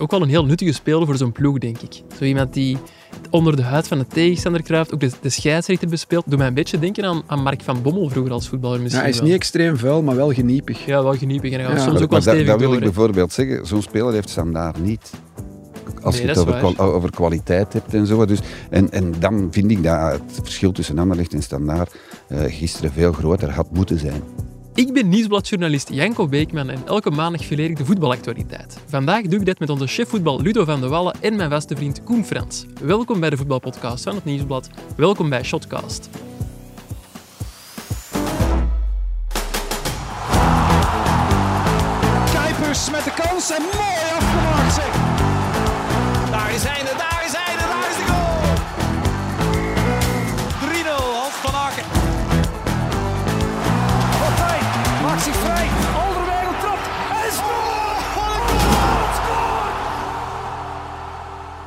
ook wel een heel nuttige speler voor zo'n ploeg, denk ik. Zo iemand die onder de huid van de tegenstander kruipt, ook de, de scheidsrechter bespeelt. Doet mij een beetje denken aan, aan Mark van Bommel vroeger als voetballer Ja, misschien hij is wel. niet extreem vuil, maar wel geniepig. Ja, wel geniepig. En hij gaat Ja. soms Maar, ook wel maar dat, stevig dat wil door. ik hè. bijvoorbeeld zeggen. Zo'n speler heeft standaard niet. Als Nee, je dat het is over, waar. kwa- over kwaliteit hebt en zo. Dus, en, en dan vind ik dat het verschil tussen Anderlecht en standaard eh, gisteren veel groter had moeten zijn. Ik ben nieuwsbladjournalist Janko Beekman en elke maandag fileer ik de voetbalactualiteit. Vandaag doe ik dit met onze chef voetbal Ludo van de Wallen en mijn vaste vriend Koen Frans. Welkom bij de voetbalpodcast van het Nieuwsblad. Welkom bij Shotcast. Kuipers met de kans en mooi afgemaakt. Daar is hij,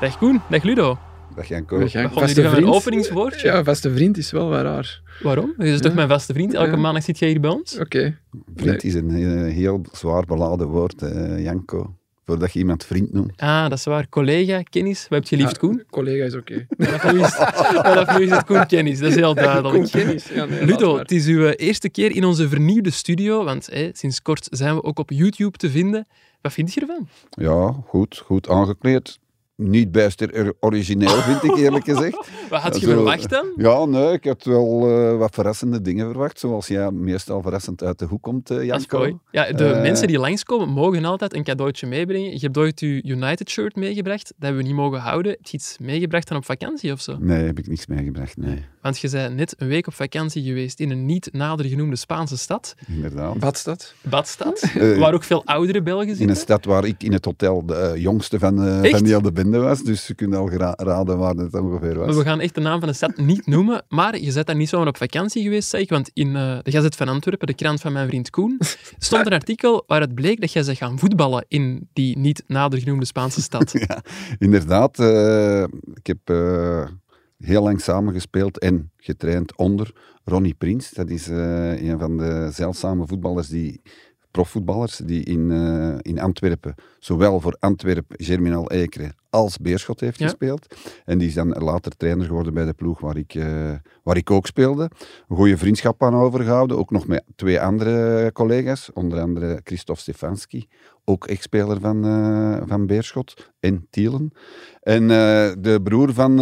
Dag Koen, dag Ludo. Dat Janko. Hè. Vonden Vaste een openingswoordje? Ja, vaste vriend is wel wat raar. Waarom? Je is toch mijn vaste vriend? Elke Ja. maandag zit jij hier bij ons? Oké. Vriend is een eh, heel zwaar beladen woord, eh, Janko. Voordat je iemand vriend noemt. Ah, dat is waar. Collega, kennis. Wat heb je liefst, Ja, Koen? Collega is oké. Is, vanaf nu is het Koen kennis. Dat is heel duidelijk. Koen kennis. Ja, nee, Ludo, het is uw eh, eerste keer in onze vernieuwde studio, want hè, sinds kort zijn we ook op YouTube te vinden. Wat vind je ervan? Ja, goed, goed aangekleed. Niet best er- origineel, vind ik eerlijk gezegd. Wat had je Zo- verwacht dan? Ja, nee, ik had wel eh, wat verrassende dingen verwacht. Zoals jij meestal verrassend uit de hoek komt, eh Dat is Janko. mooi. Ja, de Eh, mensen die langskomen mogen altijd een cadeautje meebrengen. Je hebt ooit je United-shirt meegebracht. Dat hebben we niet mogen houden. Heb je iets meegebracht dan op vakantie of zo? Nee, heb ik niks meegebracht, nee. Want je bent net een week op vakantie geweest in een niet nader genoemde Spaanse stad, Inderdaad. Badstad. Badstad, waar ook veel oudere Belgen In een zitten. stad waar ik in het hotel de jongste van, eh, van die hele bende was. Dus je kunt al raden waar het ongeveer was. Maar we gaan echt de naam van de stad niet noemen, maar je bent daar niet zomaar op vakantie geweest, zeg ik. Want in eh, de Gazet van Antwerpen, de krant van mijn vriend Koen, stond een artikel waar het bleek dat jij zou gaan voetballen in die niet nader genoemde Spaanse stad. Ja, inderdaad. eh, ik heb eh, heel lang samengespeeld en getraind onder Ronnie Prins. Dat is een van de zeldzame voetballers die profvoetballers die in, eh, in Antwerpen, zowel voor Antwerpen, Germinal Ekeren als Beerschot heeft Ja. gespeeld. En die is dan later trainer geworden bij de ploeg waar ik, eh, waar ik ook speelde. Een goede vriendschap aan overgehouden, ook nog met twee andere collega's, onder andere Christophe Stefanski, ook ex-speler van, eh, van Beerschot en Tielen. En de broer van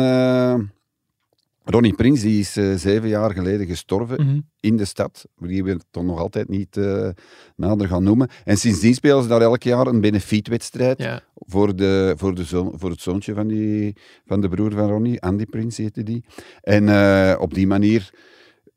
Ronnie Prins, die is eh, zeven jaar geleden gestorven Mhm. in de stad, die we toch nog altijd niet eh, nader gaan noemen. En sindsdien spelen ze daar elk jaar een benefietwedstrijd Ja. voor, de, voor, de zoon, voor het zoontje van, die, van de broer van Ronnie, Andy Prins heette die. En eh, op die manier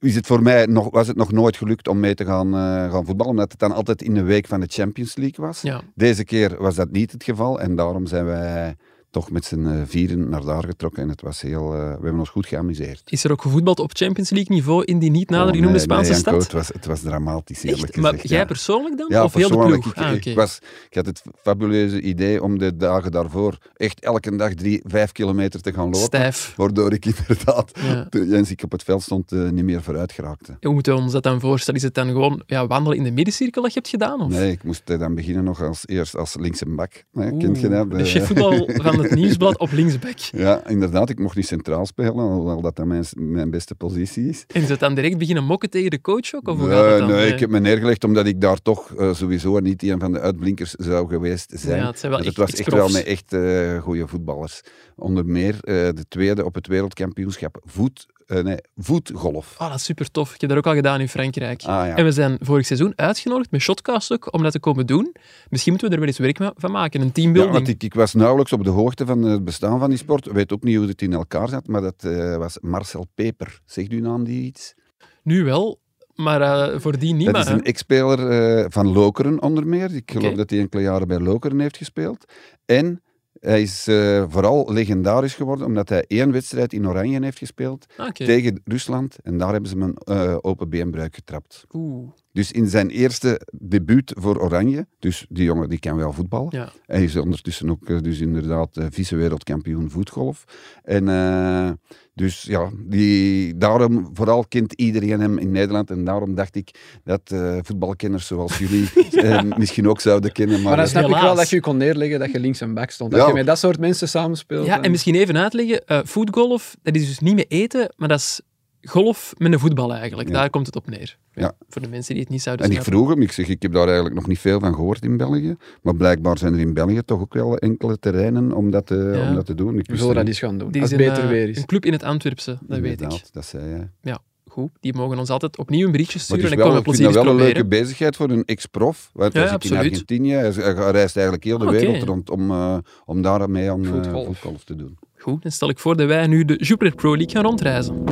is het voor mij nog, was het nog nooit gelukt om mee te gaan, gaan voetballen, omdat het dan altijd in de week van de Champions League was. Ja. Deze keer was dat niet het geval en daarom zijn wij toch met z'n eh, vieren naar daar getrokken en het was heel, eh, we hebben ons goed geamuseerd. Is er ook gevoetbald op Champions League niveau in die niet nader Oh, genoemde nee, Spaanse nee, stad? Het was, het was dramatisch, eerlijk Echt? gezegd. Maar jij ja. persoonlijk dan? Ja, of heel de ploeg? Ik, Ah, ik oké. was, ik had het fabuleuze idee om de dagen daarvoor echt elke dag drie, vijf kilometer te gaan lopen. Stijf. Waardoor ik inderdaad, Ja. toen ik op het veld stond, eh, niet meer vooruit geraakte. Hoe moeten we ons dat dan voorstellen? Is het dan gewoon ja, wandelen in de middencirkel dat je hebt gedaan? Of? Nee, ik moest dan beginnen nog als, eerst als linkse bak. Nee, Oeh, kent je dat? De Eh, chef voetbal van het nieuwsblad op linksback. Ja, inderdaad. Ik mocht niet centraal spelen, hoewel dat dan mijn, mijn beste positie is. En het dan direct beginnen mokken tegen de coach ook? Of hoe nee, gaat dan? nee, Nee. ik heb me neergelegd omdat ik daar toch eh, sowieso niet een van de uitblinkers zou geweest zijn. Ja, het zijn wel Want echt- het was echt wel met echt eh goede voetballers. Onder meer eh, de tweede op het wereldkampioenschap voet, eh, nee, voetgolf. Oh, dat is super tof. Ik heb dat ook al gedaan in Frankrijk. Ah, ja. En we zijn vorig seizoen uitgenodigd met Shotcast ook om dat te komen doen. Misschien moeten we er wel eens werk van maken, een Ja, teambuilding. want ik, ik was nauwelijks op de hoogte van het bestaan van die sport. Ik weet ook niet hoe het in elkaar zat, maar dat eh, was Marcel Peper. Zegt uw naam die iets? Nu wel, maar eh voor die niet. Dat maar, is een ex-speler van Lokeren onder meer. Ik geloof dat hij enkele jaren bij Lokeren heeft gespeeld. En hij is eh, vooral legendarisch geworden omdat hij één wedstrijd in Oranje heeft gespeeld Ah, tegen Rusland. En daar hebben ze hem een eh, open beenbruik getrapt. Oeh. Dus in zijn eerste debuut voor Oranje, dus die jongen die kan wel voetballen. Ja. Hij is ondertussen ook eh, dus inderdaad eh, vice-wereldkampioen voetgolf. En eh, dus ja, die, daarom vooral kent iedereen hem in Nederland. En daarom dacht ik dat eh, voetbalkenners zoals jullie eh, misschien ook zouden kennen. Maar, Maar dan snap ik wel dat je je kon neerleggen dat je links en back stond. Dat Ja. je met dat soort mensen samenspeelt. Ja, en misschien even uitleggen. eh voetgolf, dat is dus niet met eten, maar dat is golf met een voetbal eigenlijk. Ja. Daar komt het op neer. Ja. Voor de mensen die het niet zouden En ik snappen. vroeg hem, ik zeg, ik heb daar eigenlijk nog niet veel van gehoord in België. Maar blijkbaar zijn er in België toch ook wel enkele terreinen om dat, te- Ja. om dat te doen. Ik We zullen dat eens gaan doen. Die als het een, beter eh, weer is. Een club in het Antwerpse, dat weet ik. Dat zei hij. Goed, die mogen ons altijd opnieuw een berichtje Maar sturen het en is dan wel, komen ik we plezier wel een leuke bezigheid voor een ex-prof. Want Ja, hij zit in Argentinië, hij, reist eigenlijk heel de wereld rond om, eh, om daar mee aan eh, Voetgolf. voetgolf te doen. Goed, dan stel ik voor dat wij nu de Jupiler Pro League gaan rondreizen.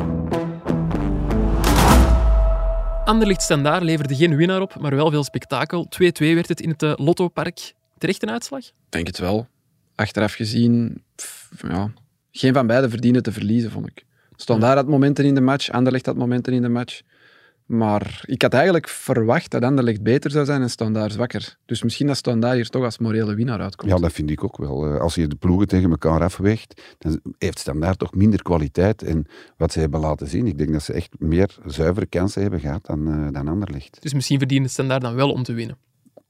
Anderlicht Standaard leverde geen winnaar op, maar wel veel spektakel. 2-2 werd het in het eh, Lottopark. Terecht een uitslag? denk het wel. Achteraf gezien, ja, geen van beiden verdiende te verliezen, vond ik. Standaard had momenten in de match, Anderlecht had momenten in de match. Maar ik had eigenlijk verwacht dat Anderlecht beter zou zijn en Standaard zwakker. Dus misschien dat Standaard hier toch als morele winnaar uitkomt. Ja, dat vind ik ook wel. Eh, Als je de ploegen tegen elkaar afweegt, dan heeft Standaard toch minder kwaliteit. En wat ze hebben laten zien, ik denk dat ze echt meer zuivere kansen hebben gehad dan, eh dan Anderlecht. Dus misschien verdient Standaard dan wel om te winnen.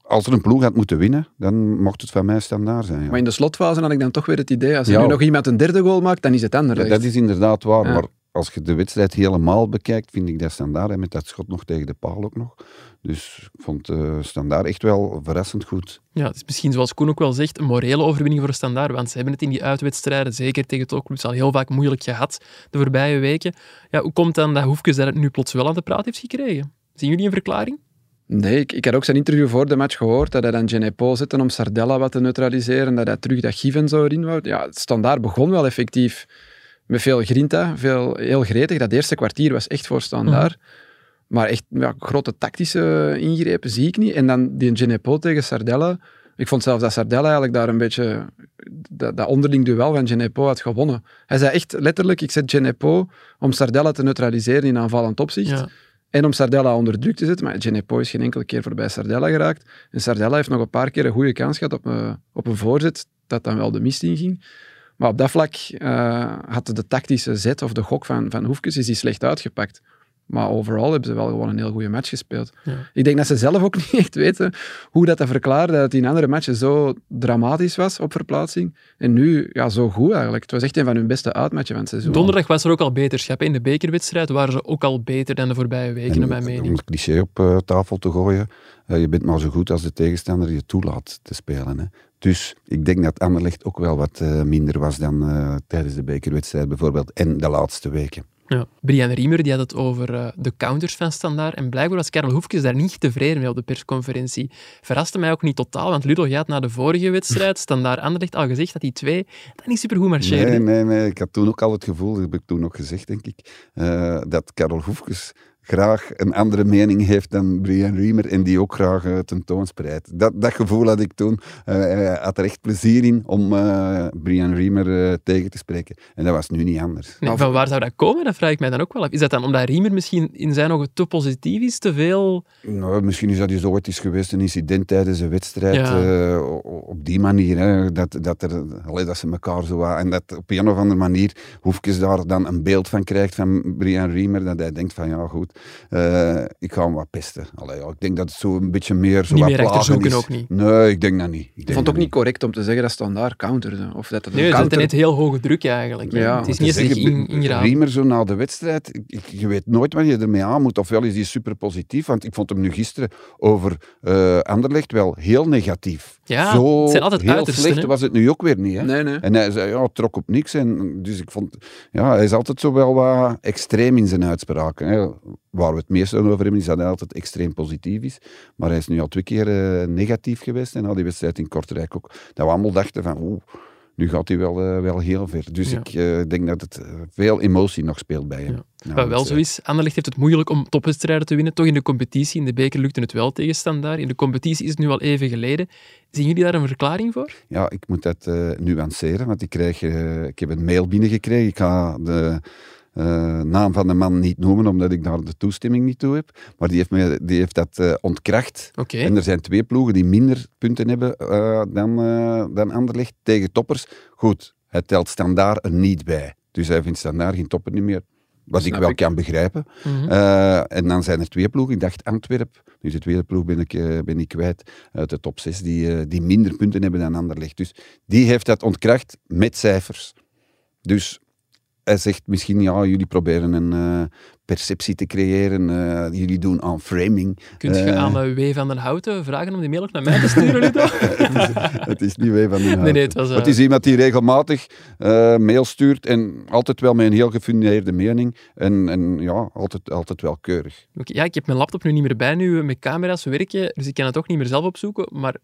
Als er een ploeg had moeten winnen, dan mocht het van mij Standaard zijn. ja. Maar in de slotfase had ik dan toch weer het idee, als er Ja. nu nog iemand een derde goal maakt, dan is het Ja, Anderlecht. dat is inderdaad waar, Ja. maar als je de wedstrijd helemaal bekijkt, vind ik dat Standaard, en met dat schot nog tegen de paal ook nog. Dus ik vond eh Standaard echt wel verrassend goed. Ja, het is misschien, zoals Koen ook wel zegt, een morele overwinning voor Standaard, want ze hebben het in die uitwedstrijden, zeker tegen topclubs, al heel vaak moeilijk gehad de voorbije weken. Ja, hoe komt dan dat Hoefkes dat het nu plots wel aan de praat heeft gekregen? Zien jullie een verklaring? Nee, ik, ik had ook zijn interview voor de match gehoord, dat hij dan Genepo zette om Sardella wat te neutraliseren, dat hij terug dat Given zou erin wou. Ja, het standaard begon wel effectief met veel grinta, veel, heel gretig. Dat eerste kwartier was echt voor standaard. Maar echt ja, grote tactische ingrepen zie ik niet. En dan die Genepo tegen Sardella. Ik vond zelfs dat Sardella eigenlijk daar een beetje dat, dat onderling duel van Genepo had gewonnen. Hij zei echt letterlijk, ik zet Genepo om Sardella te neutraliseren in aanvallend opzicht. Ja. En om Sardella onder druk te zetten. Maar Genepo is geen enkele keer voorbij Sardella geraakt. En Sardella heeft nog een paar keer een goede kans gehad op, een- op een voorzet, dat dan wel de mist inging. Maar op dat vlak eh, had de tactische zet of de gok van, van Hoefkes is die slecht uitgepakt. Maar overal hebben ze wel gewoon een heel goede match gespeeld. Ja. Ik denk dat ze zelf ook niet echt weten hoe dat te verklaren, dat het in andere matchen zo dramatisch was op verplaatsing. En nu ja, zo goed eigenlijk. Het was echt een van hun beste uitmatchen van het seizoen. Donderdag was er ook al beterschap. In de bekerwedstrijd waren ze ook al beter dan de voorbije weken, naar mijn om mening. het cliché op eh, tafel te gooien, eh, je bent maar zo goed als de tegenstander je toelaat te spelen. Hè. Dus ik denk dat Anderlecht ook wel wat eh, minder was dan eh, tijdens de bekerwedstrijd bijvoorbeeld en de laatste weken. Ja. Brian Riemer die had het over eh, de counters van Standaard. En blijkbaar was Karel Hoefkes daar niet tevreden mee op de persconferentie. Verraste mij ook niet totaal, want Ludo had na de vorige wedstrijd Standaard Anderlecht al gezegd dat die twee dat niet supergoed marcheerden. Nee, nee, nee. Ik had toen ook al het gevoel, dat heb ik toen ook gezegd, denk ik, dat Karel Hoefkes graag een andere mening heeft dan Brian Riemer en die ook graag uh, tentoonspreidt. Dat, dat gevoel had ik toen. Uh, hij had er echt plezier in om uh, Brian Riemer tegen te spreken. En dat was nu niet anders. Nee, van waar zou dat komen? Dat vraag ik mij dan ook wel af. Is dat dan omdat Riemer misschien in zijn ogen te positief is, te veel... Nou, misschien is dat dus ooit eens geweest, een incident tijdens een wedstrijd. Ja. op die manier, hè, dat, dat, er, allee, dat ze elkaar zo... En dat op een of andere manier Hoefkes daar dan een beeld van krijgt van Brian Riemer, dat hij denkt van, ja goed, Uh, ik ga hem wat pesten. Allee, ja, ik denk dat het zo een beetje meer zo niet wat meer is. ook niet. Nee, ik denk dat niet. Ik, ik vond het ook niet correct om te zeggen dat Standaard counterde. Of dat het nee, counter... net heel hoge druk eigenlijk. Ja, het is niet eens in, ingraven. Riemer zo na de wedstrijd, ik, je weet nooit wat je ermee aan moet. Ofwel is hij super positief, want ik vond hem nu gisteren over uh, Anderlecht wel heel negatief. Ja, zo het zijn altijd heel slecht was het nu ook weer niet. Hè? Nee, nee. En hij zei, ja, trok op niks. En, dus ik vond, ja, hij is altijd zo wel wat extreem in zijn uitspraken. Hè. Waar we het meest over hebben, is dat hij altijd extreem positief is. Maar hij is nu al twee keer uh, negatief geweest. En al die wedstrijd in Kortrijk ook. Dat we allemaal dachten van, oeh, nu gaat hij wel, uh, wel heel ver. Dus Ja. ik uh, denk dat het veel emotie nog speelt bij hem. Ja. Nou, Wat wel zo is, Anderlecht heeft het moeilijk om topwedstrijden te winnen. Toch in de competitie, in de beker lukte het wel tegen Standaard. In de competitie is het nu al even geleden. Zien jullie daar een verklaring voor? Ja, ik moet dat uh, nuanceren, want ik, krijg, uh, ik heb een mail binnengekregen. Ik ga de eh, naam van de man niet noemen, omdat ik daar de toestemming niet toe heb. Maar die heeft, me, die heeft dat eh, ontkracht. En er zijn twee ploegen die minder punten hebben eh, dan, dan Anderlecht tegen toppers. Goed, hij telt standaard er niet bij. Dus hij vindt standaard geen topper niet meer. Wat ik wel ik. kan begrijpen. Mhm. En dan zijn er twee ploegen. Ik dacht Antwerp. Nu de tweede ploeg ben ik, ben ik kwijt. Uit de top 6 die, die minder punten hebben dan Anderlecht. Dus die heeft dat ontkracht met cijfers. Dus hij zegt misschien, ja, jullie proberen een eh, perceptie te creëren. eh, jullie doen aan framing. Kunt je Eh, aan W. van den Houten vragen om die mail ook naar mij te sturen, Ludo? het is niet wij van die nee, het was... Het is iemand die regelmatig mail stuurt en altijd wel met een heel gefundeerde mening. En, en ja, altijd, altijd wel keurig. Ja, ik heb mijn laptop nu niet meer bij nu met camera's werken, dus ik kan het ook niet meer zelf opzoeken. Maar het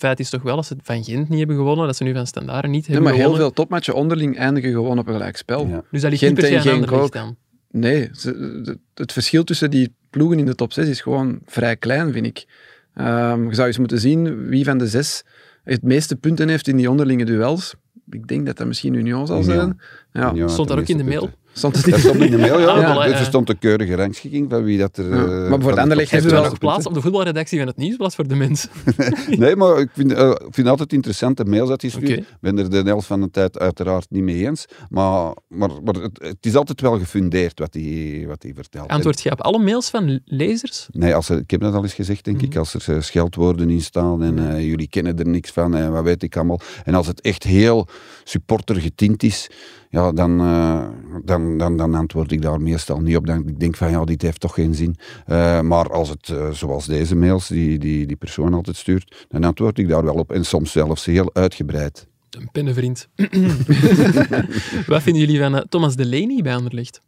feit is toch wel dat ze van Gent niet hebben gewonnen, dat ze nu van Standaard niet Ja, hebben maar heel gewonnen. veel topmatchen onderling eindigen gewoon op een gelijkspel. Ja. Dus dat ligt Gent niet per se aan Anderlecht ook. dan. Nee, ze- de- het verschil tussen die ploegen in de top 6 is gewoon vrij klein, vind ik. Ehm, je zou eens moeten zien wie van de zes het meeste punten heeft in die onderlinge duels. Ik denk dat dat misschien Union zal Union. zijn. Ja, Ja, Stond daar ook in de mail? Stond het Dat in stond in de mail, ja. Wel, Dus ja. er stond een keurige rangschikking van wie dat er... Ja. eh, Maar de Anderlecht we wel geplaatst op de voetbalredactie van het Nieuwsblad voor de mensen? Nee, maar ik vind, eh, ik vind altijd interessante mails dat hij stuurt. Ik ben er de helft van de tijd uiteraard niet mee eens. Maar, maar, maar het, het is altijd wel gefundeerd wat hij, wat hij vertelt. Antwoord je op alle mails van lezers? Nee, als er, ik heb dat al eens gezegd, denk Mhm. ik. Als er eh, scheldwoorden in staan en eh, jullie kennen er niks van en wat weet ik allemaal. En als het echt heel supporter getint is, ja, dan, eh, dan, dan, dan antwoord ik daar meestal niet op. Dan, ik denk van, ja, dit heeft toch geen zin. Eh, maar als het, eh, zoals deze mails, die, die die persoon altijd stuurt, dan antwoord ik daar wel op. En soms zelfs heel uitgebreid. Een pennenvriend. Wat vinden jullie van Thomas Delaney bij Anderlecht?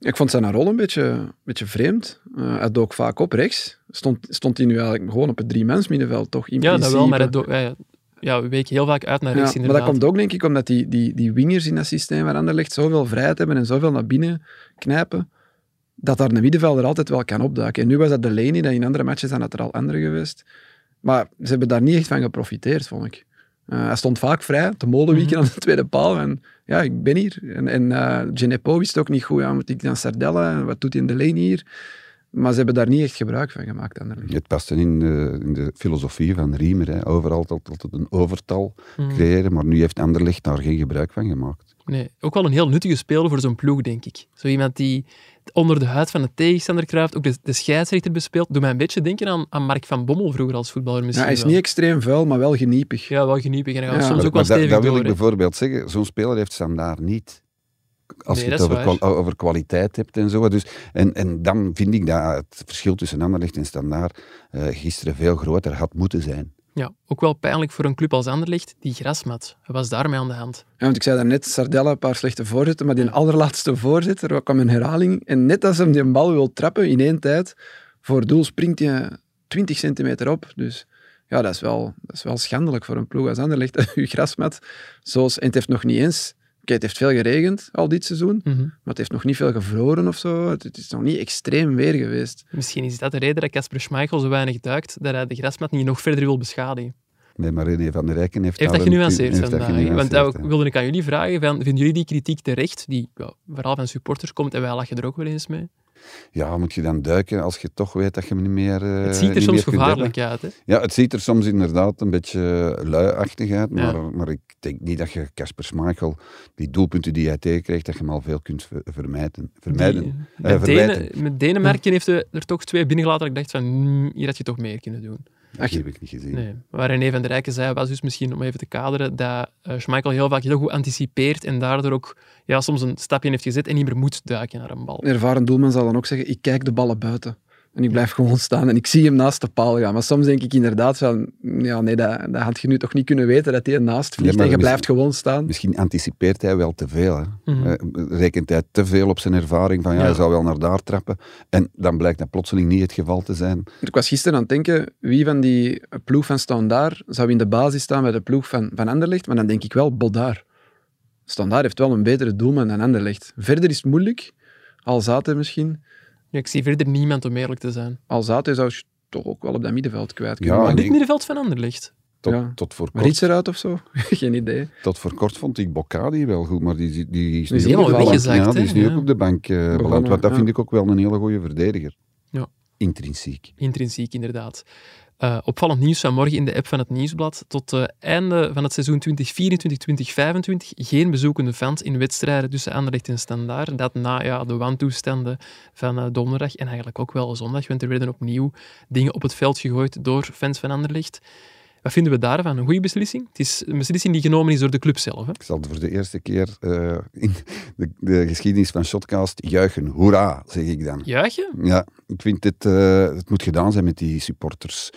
Ik vond zijn rol een beetje, een beetje vreemd. Eh, hij dook vaak op rechts. Stond, stond hij nu eigenlijk gewoon op het drie-mens middenveld, toch? In Ja, dat wel, maar ja, we weken heel vaak uit naar rechts Ja, maar dat komt ook, denk ik, omdat die, die, die wingers in dat systeem waar Anderlecht zoveel vrijheid hebben en zoveel naar binnen knijpen, dat daar een middenvelder altijd wel kan opduiken. En nu was dat Delaney, dat in andere matches zijn dat er al andere geweest. Maar ze hebben daar niet echt van geprofiteerd, vond ik. Eh, hij stond vaak vrij, te molenwieken Mhm. aan de tweede paal. En ja, ik ben hier. En, en eh Genepo wist ook niet goed, ja, moet ik dan Sardella? Wat doet in Delaney hier? Maar ze hebben daar niet echt gebruik van gemaakt, Anderlecht. Het past in de, in de filosofie van Riemer. Hè. Overal altijd, altijd een overtal Hmm. creëren, maar nu heeft Anderlecht daar geen gebruik van gemaakt. Nee, ook wel een heel nuttige speler voor zo'n ploeg, denk ik. Zo iemand die onder de huid van de tegenstander kruipt, ook de, de scheidsrechter bespeelt. Doet mij een beetje denken aan, aan Mark van Bommel vroeger als voetballer Ja, misschien hij is wel. niet extreem vuil, maar wel geniepig. Ja, wel geniepig. En hij gaat Ja. soms Maar- ook wel maar dat- stevig dat wil ik bijvoorbeeld zeggen. Zo'n speler heeft standaard niet. Als Nee, je het over, waar. kwa- over kwaliteit hebt en zo. Dus, en, en dan vind ik dat het verschil tussen Anderlecht en Standaard eh, gisteren veel groter had moeten zijn. Ja, ook wel pijnlijk voor een club als Anderlecht, die grasmat. Hij was daarmee aan de hand. Ja, want ik zei daarnet, Sardella, een paar slechte voorzetten, maar die allerlaatste voorzitter, er kwam een herhaling. En net als hem die bal wil trappen in één tijd, voor het doel springt hij 20 centimeter op. Dus ja, dat is wel, dat is wel schandelijk voor een ploeg als Anderlecht. dat je grasmat, zoals, en het heeft nog niet eens... Het heeft veel geregend al dit seizoen, Mhm. maar het heeft nog niet veel gevroren of zo. Het, het is nog niet extreem weer geweest. Misschien is dat de reden dat Casper Schmeichel zo weinig duikt, dat hij de grasmat niet nog verder wil beschadigen. Nee, maar René van der Rijken heeft, Heeft dat genuanceerd dat? Want dat wilde ik aan jullie vragen. Van, vinden jullie die kritiek terecht, die ja, vooral van supporters komt, en wij lachen er ook wel eens mee? Ja, moet je dan duiken als je toch weet dat je niet meer eh, het ziet er soms gevaarlijk uit. Hè? Ja, het ziet er soms inderdaad een beetje luiachtig uit, Ja. maar, maar ik denk niet dat je Casper Schmeichel, die doelpunten die hij tegenkrijgt, dat je hem al veel kunt ver- vermijden. vermijden. Die- Eh, met. Denen, met Denemarken heeft hij er toch twee binnengelaten ik dacht van, hmm, hier had je toch meer kunnen doen. Dat heb ik niet gezien. Nee. Waar René van der Rijken zei, was dus misschien, om even te kaderen, dat uh, Schmeichel heel vaak heel goed anticipeert en daardoor ook ja, soms een stapje heeft gezet en niet meer moet duiken naar een bal. Een ervaren doelman zal dan ook zeggen, ik kijk de ballen buiten. En ik blijf gewoon staan en ik zie hem naast de paal gaan. Maar soms denk ik inderdaad van, ja nee, dat, dat had je nu toch niet kunnen weten dat hij ernaast vliegt. en je blijft gewoon staan. Misschien anticipeert hij wel te veel. Hè. Mhm. Eh, rekent hij te veel op zijn ervaring van ja, Ja. hij zou wel naar daar trappen. En dan blijkt dat plotseling niet het geval te zijn. Ik was gisteren aan het denken, wie van die ploeg van Standaard zou in de basis staan bij de ploeg van, van Anderlecht? Maar dan denk ik wel Bodaar. Standaard heeft wel een betere doelman dan Anderlecht. Verder is het moeilijk. Alzate misschien. Ja, ik zie verder niemand om eerlijk te zijn. Alzate zou je toch ook wel op dat middenveld kwijt kunnen. Ja, Maar dit middenveld van Anderlecht. Tot, Ja. tot, voor Maar kort, iets eruit of zo? Geen idee. tot voor kort vond ik Bocadi wel goed, maar die, die, die is nu, weggezakt, ja, die is hè? nu Ja. ook op de bank eh, beland. Begonnen, Want dat ja. vind ik ook wel een hele goede verdediger. Ja. Intrinsiek. Intrinsiek, inderdaad. Eh, opvallend nieuws vanmorgen in de app van het Nieuwsblad. Tot het einde van het seizoen 2024-2025 geen bezoekende fans in wedstrijden tussen Anderlecht en Standaard. Dat na ja, de wantoestanden van eh, donderdag en eigenlijk ook wel zondag, want er werden opnieuw dingen op het veld gegooid door fans van Anderlecht. Wat vinden we daarvan? Een goede beslissing? Het is een beslissing die genomen is door de club zelf. Hè? Ik zal voor de eerste keer eh, in de, de geschiedenis van Shotcast juichen. Hoera, zeg ik dan. Juichen? Ja, ik vind het, eh, het moet gedaan zijn met die supporters.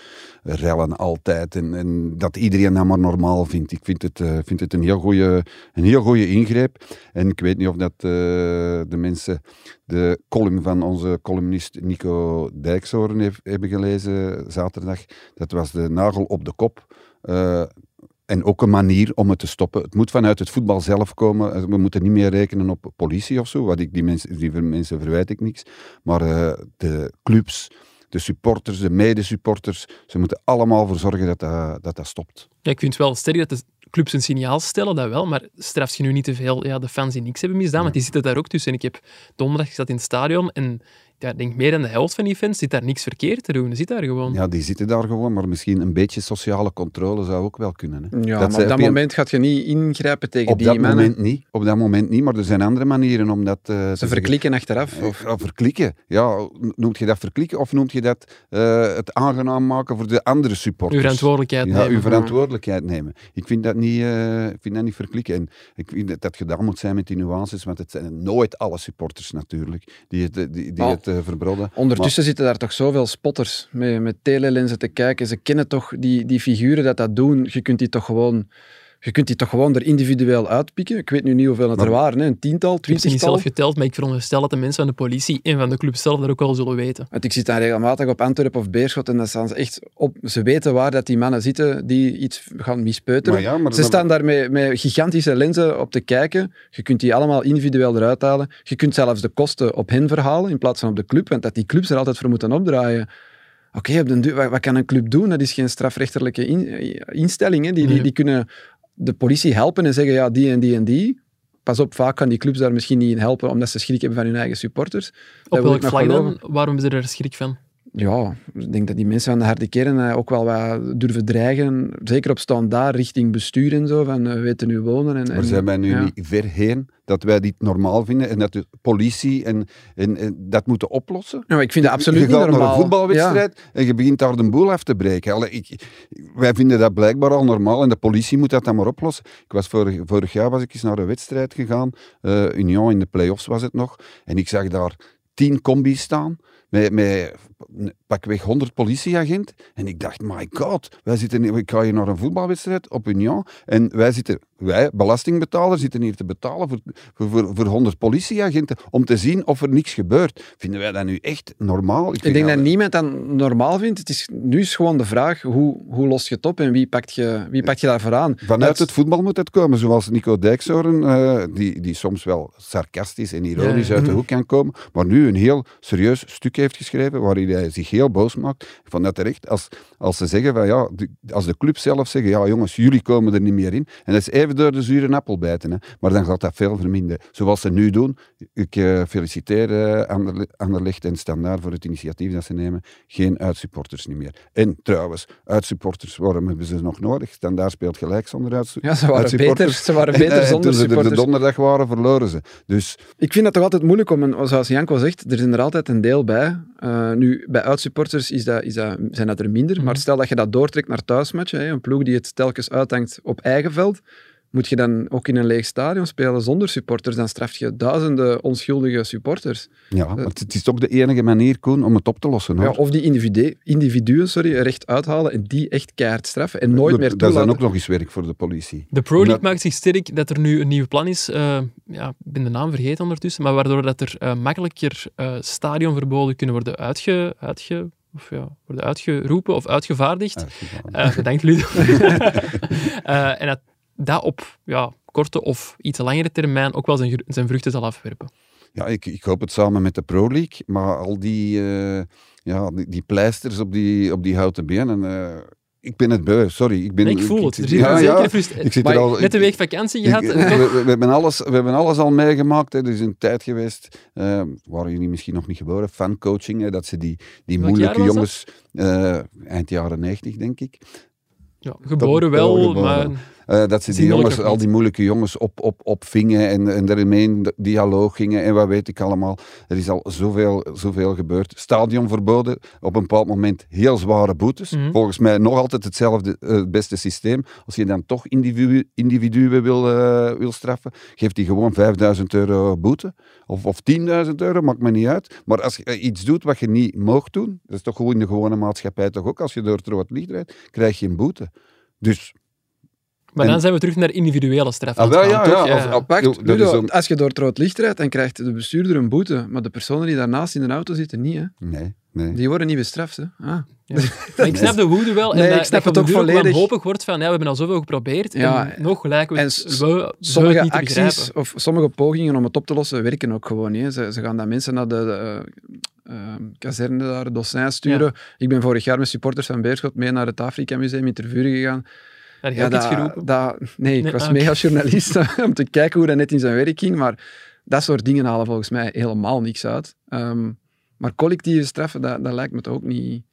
Rellen altijd. En, en dat iedereen dat maar normaal vindt. Ik vind het, eh, vind het een heel goede een heel goeie ingreep. En ik weet niet of dat eh, de mensen de column van onze columnist Nico Dijkshoorn hebben gelezen zaterdag. Dat was de nagel op de kop. Eh, en ook een manier om het te stoppen. Het moet vanuit het voetbal zelf komen. We moeten niet meer rekenen op politie of zo. Wat ik, die, mensen, die mensen verwijt ik niks. Maar eh, de clubs, de supporters, de medesupporters, ze moeten allemaal voor zorgen dat dat, dat, dat stopt. Ja, ik vind het wel sterk dat de clubs een signaal stellen, dat wel, maar straf je nu niet te veel ja, de fans die niks hebben misdaan, want die zitten daar ook tussen. En ik heb donderdag gezet in het stadion en ja, ik denk meer dan de helft van die fans zit daar niks verkeerd te doen. Die zit daar gewoon. Ja, die zitten daar gewoon, maar misschien een beetje sociale controle zou ook wel kunnen. Hè. Ja, Dat maar op dat moment gaat je niet ingrijpen tegen Op die dat mannen. moment niet. Op dat moment niet, maar er zijn andere manieren om dat eh, te Ze zeggen. verklikken achteraf. Of, Ja, verklikken. Ja, noemt je dat verklikken of noemt je dat eh, het aangenaam maken voor de andere supporters? Uw verantwoordelijkheid Ja, nemen. uw verantwoordelijkheid nemen. Ik vind dat niet, eh, ik vind dat niet verklikken. En ik vind dat dat gedaan moet zijn met die nuances, want het zijn nooit alle supporters natuurlijk die het, die, die Oh. het verbrodden. Ondertussen zitten daar toch zoveel spotters met, met telelenzen te kijken. Ze kennen toch die, die figuren dat dat doen. Je kunt die toch gewoon... Je kunt die toch gewoon er individueel uitpikken. Ik weet nu niet hoeveel het er waren. Hè. Een tiental, Ik heb niet zelf geteld, maar ik veronderstel dat de mensen van de politie en van de club zelf dat ook wel zullen weten. Want ik zit dan regelmatig op Antwerpen of Beerschot en dan staan ze echt op... Ze weten waar dat die mannen zitten die iets gaan mispeuteren. Maar ja, maar Ze dan- staan daar met, met gigantische lenzen op te kijken. Je kunt die allemaal individueel eruit halen. Je kunt zelfs de kosten op hen verhalen in plaats van op de club, want dat die clubs er altijd voor moeten opdraaien. Oké, wat, wat kan een club doen? Dat is geen strafrechterlijke in- instelling. Hè. Die, die, die kunnen de politie helpen en zeggen, ja, die en die en die. Pas op, vaak kan die clubs daar misschien niet in helpen, omdat ze schrik hebben van hun eigen supporters. Op welk vlak dan? Waarom ze er schrik van? Ja, ik denk dat die mensen van de harde kern eh, ook wel wat durven dreigen. Zeker op staan daar richting bestuur en zo, van eh, we weten nu wonen. En, Maar en- zijn wij nu ja. niet ver heen dat wij dit normaal vinden en dat de politie en, en, en dat moeten oplossen? Ja, maar ik vind dat absoluut je niet gaat normaal. naar een voetbalwedstrijd en je begint daar de boel af te breken. Allee, ik, wij vinden dat blijkbaar al normaal en de politie moet dat dan maar oplossen. Ik was vorig, vorig jaar was ik eens naar een wedstrijd gegaan, eh, Union in de play-offs was het nog, en ik zag daar tien combi's staan met, met pakweg 100 politieagenten. En ik dacht, my god, wij zitten, ik ga hier naar een voetbalwedstrijd op Union en wij zitten, wij, belastingbetalers, zitten hier te betalen voor, voor, voor, voor 100 politieagenten om te zien of er niks gebeurt. Vinden wij dat nu echt normaal? Ik denk dat niemand dat normaal vindt. Het is, nu is gewoon de vraag, hoe, hoe los je het op en wie pakt je, wie pakt je daarvoor aan? Vanuit Dat- het voetbal moet het komen, zoals Nico Dijkshoorn, eh, die, die soms wel sarcastisch en ironisch Ja. uit de hoek kan komen, maar nu een heel serieus stuk heeft geschreven waarin hij zich heel boos maakt. Ik vond dat terecht. Als, als ze zeggen van ja, de- als de club zelf zeggen, ja jongens, jullie komen er niet meer in. En dat is even door de zure appel bijten, hè. maar dan gaat dat veel verminderen. Zoals ze nu doen. Ik eh, feliciteer uh, Anderle- Anderlecht en Standaard voor het initiatief dat ze nemen. Geen uitsupporters niet meer. En trouwens, uitsupporters, waarom hebben ze nog nodig? Standaard speelt gelijk zonder uitsu- Ja, ze waren uitsupporters. beter, ze waren En, beter eh, zonder toen ze er de supporters. donderdag waren, verloren ze. Dus Ik vind dat toch altijd moeilijk om, een, zoals Janko zegt, er zijn er altijd een deel bij. Eh, nu, bij uitsupporters is dat, is dat, zijn dat er minder, maar stel dat je dat doortrekt naar thuismatchen, een ploeg die het telkens uithangt op eigen veld, moet je dan ook in een leeg stadion spelen zonder supporters, dan straf je duizenden onschuldige supporters. ja, maar het is toch de enige manier, Koen, om het op te lossen. Hoor. Ja, of die individu- individuen sorry, er echt uithalen en die echt keihard straffen en nooit meer Dat is dan toelaten. ook nog eens werk voor de politie. De Pro League Dat- maakt zich sterk dat er nu een nieuw plan is. eh, ja, ik ben de naam vergeten ondertussen, maar waardoor dat er eh, makkelijker eh, stadionverboden kunnen worden uitge, uitge, of ja, worden uitgeroepen of uitgevaardigd. Eh, bedankt, Ludo. Eh, en dat dat op ja, korte of iets langere termijn ook wel zijn, zijn vruchten zal afwerpen. Ja, ik, ik hoop het samen met de Pro League, maar al die, eh, ja, die, die pleisters op die, op die houten benen, eh, Ik ben het beu, sorry. Ik, ben, Nee, ik voel het. Er zit ja, ja. Ik zit er al, Net een week vakantie gehad. ik- we, we hebben alles, we hebben alles al meegemaakt. Hè. Er is een tijd geweest, eh, waren jullie misschien nog niet geboren, fancoaching. Hè, dat ze die, die Welk moeilijke jongens, eind jaren 90 denk ik, ja, geboren wel, wel geboren. maar Eh, dat ze die jongens, al die moeilijke jongens op, op, opvingen en, en daarmee in dialoog gingen en wat weet ik allemaal. Er is al zoveel, zoveel gebeurd. Stadion verboden, op een bepaald moment heel zware boetes. Mhm. Volgens mij nog altijd hetzelfde, het beste systeem. Als je dan toch individu, individuen wil, eh, wil straffen, geeft hij gewoon 5000 euro boete. Of, of 10.000 euro, maakt me niet uit. Maar als je iets doet wat je niet mag doen, dat is toch gewoon in de gewone maatschappij toch ook, als je door het rood licht rijdt, krijg je een boete. Dus Maar En- dan zijn we terug naar individuele straffen. Ah, wel, ja, gaan, ja, toch? als- als- Ludo, een- je door het rood licht rijdt, dan krijgt de bestuurder een boete. Maar de personen die daarnaast in de auto zitten, niet. Hè? Nee, nee. Die worden niet bestraft. Hè? Ah. Maar ik snap de woede wel. Nee, en dat, ik snap dat het ook volledig. wanhopig wordt van, ja, we hebben al zoveel geprobeerd. Ja, en nog lijken we en we, Sommige niet acties begrijpen. of sommige pogingen om het op te lossen werken ook gewoon niet. Ze, ze gaan dan mensen naar de, de eh, eh, kazerne daar, sturen. Ik ben vorig jaar met supporters van Beerschot mee naar het Afrika Museum in Tervuren gegaan. Heb ik iets dat, geroepen. dat, nee, ik Nee, was ah, mee als journalist om te kijken hoe dat net in zijn werk ging. Maar dat soort dingen halen volgens mij helemaal niks uit. Ehm, maar collectieve straffen, dat, dat lijkt me toch ook niet,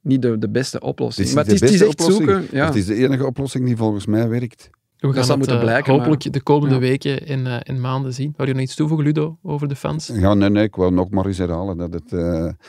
niet de, de beste oplossing. Het is maar niet het is, de het is beste echt oplossing. zoeken. Ja. Het is de enige oplossing die volgens mij werkt. We gaan het moeten eh, blijken, hopelijk de komende Ja. weken en, eh, en maanden zien. Wou je nog iets toevoegen, Ludo, over de fans? Ja, nee, nee, ik wil nog maar eens herhalen dat het, eh,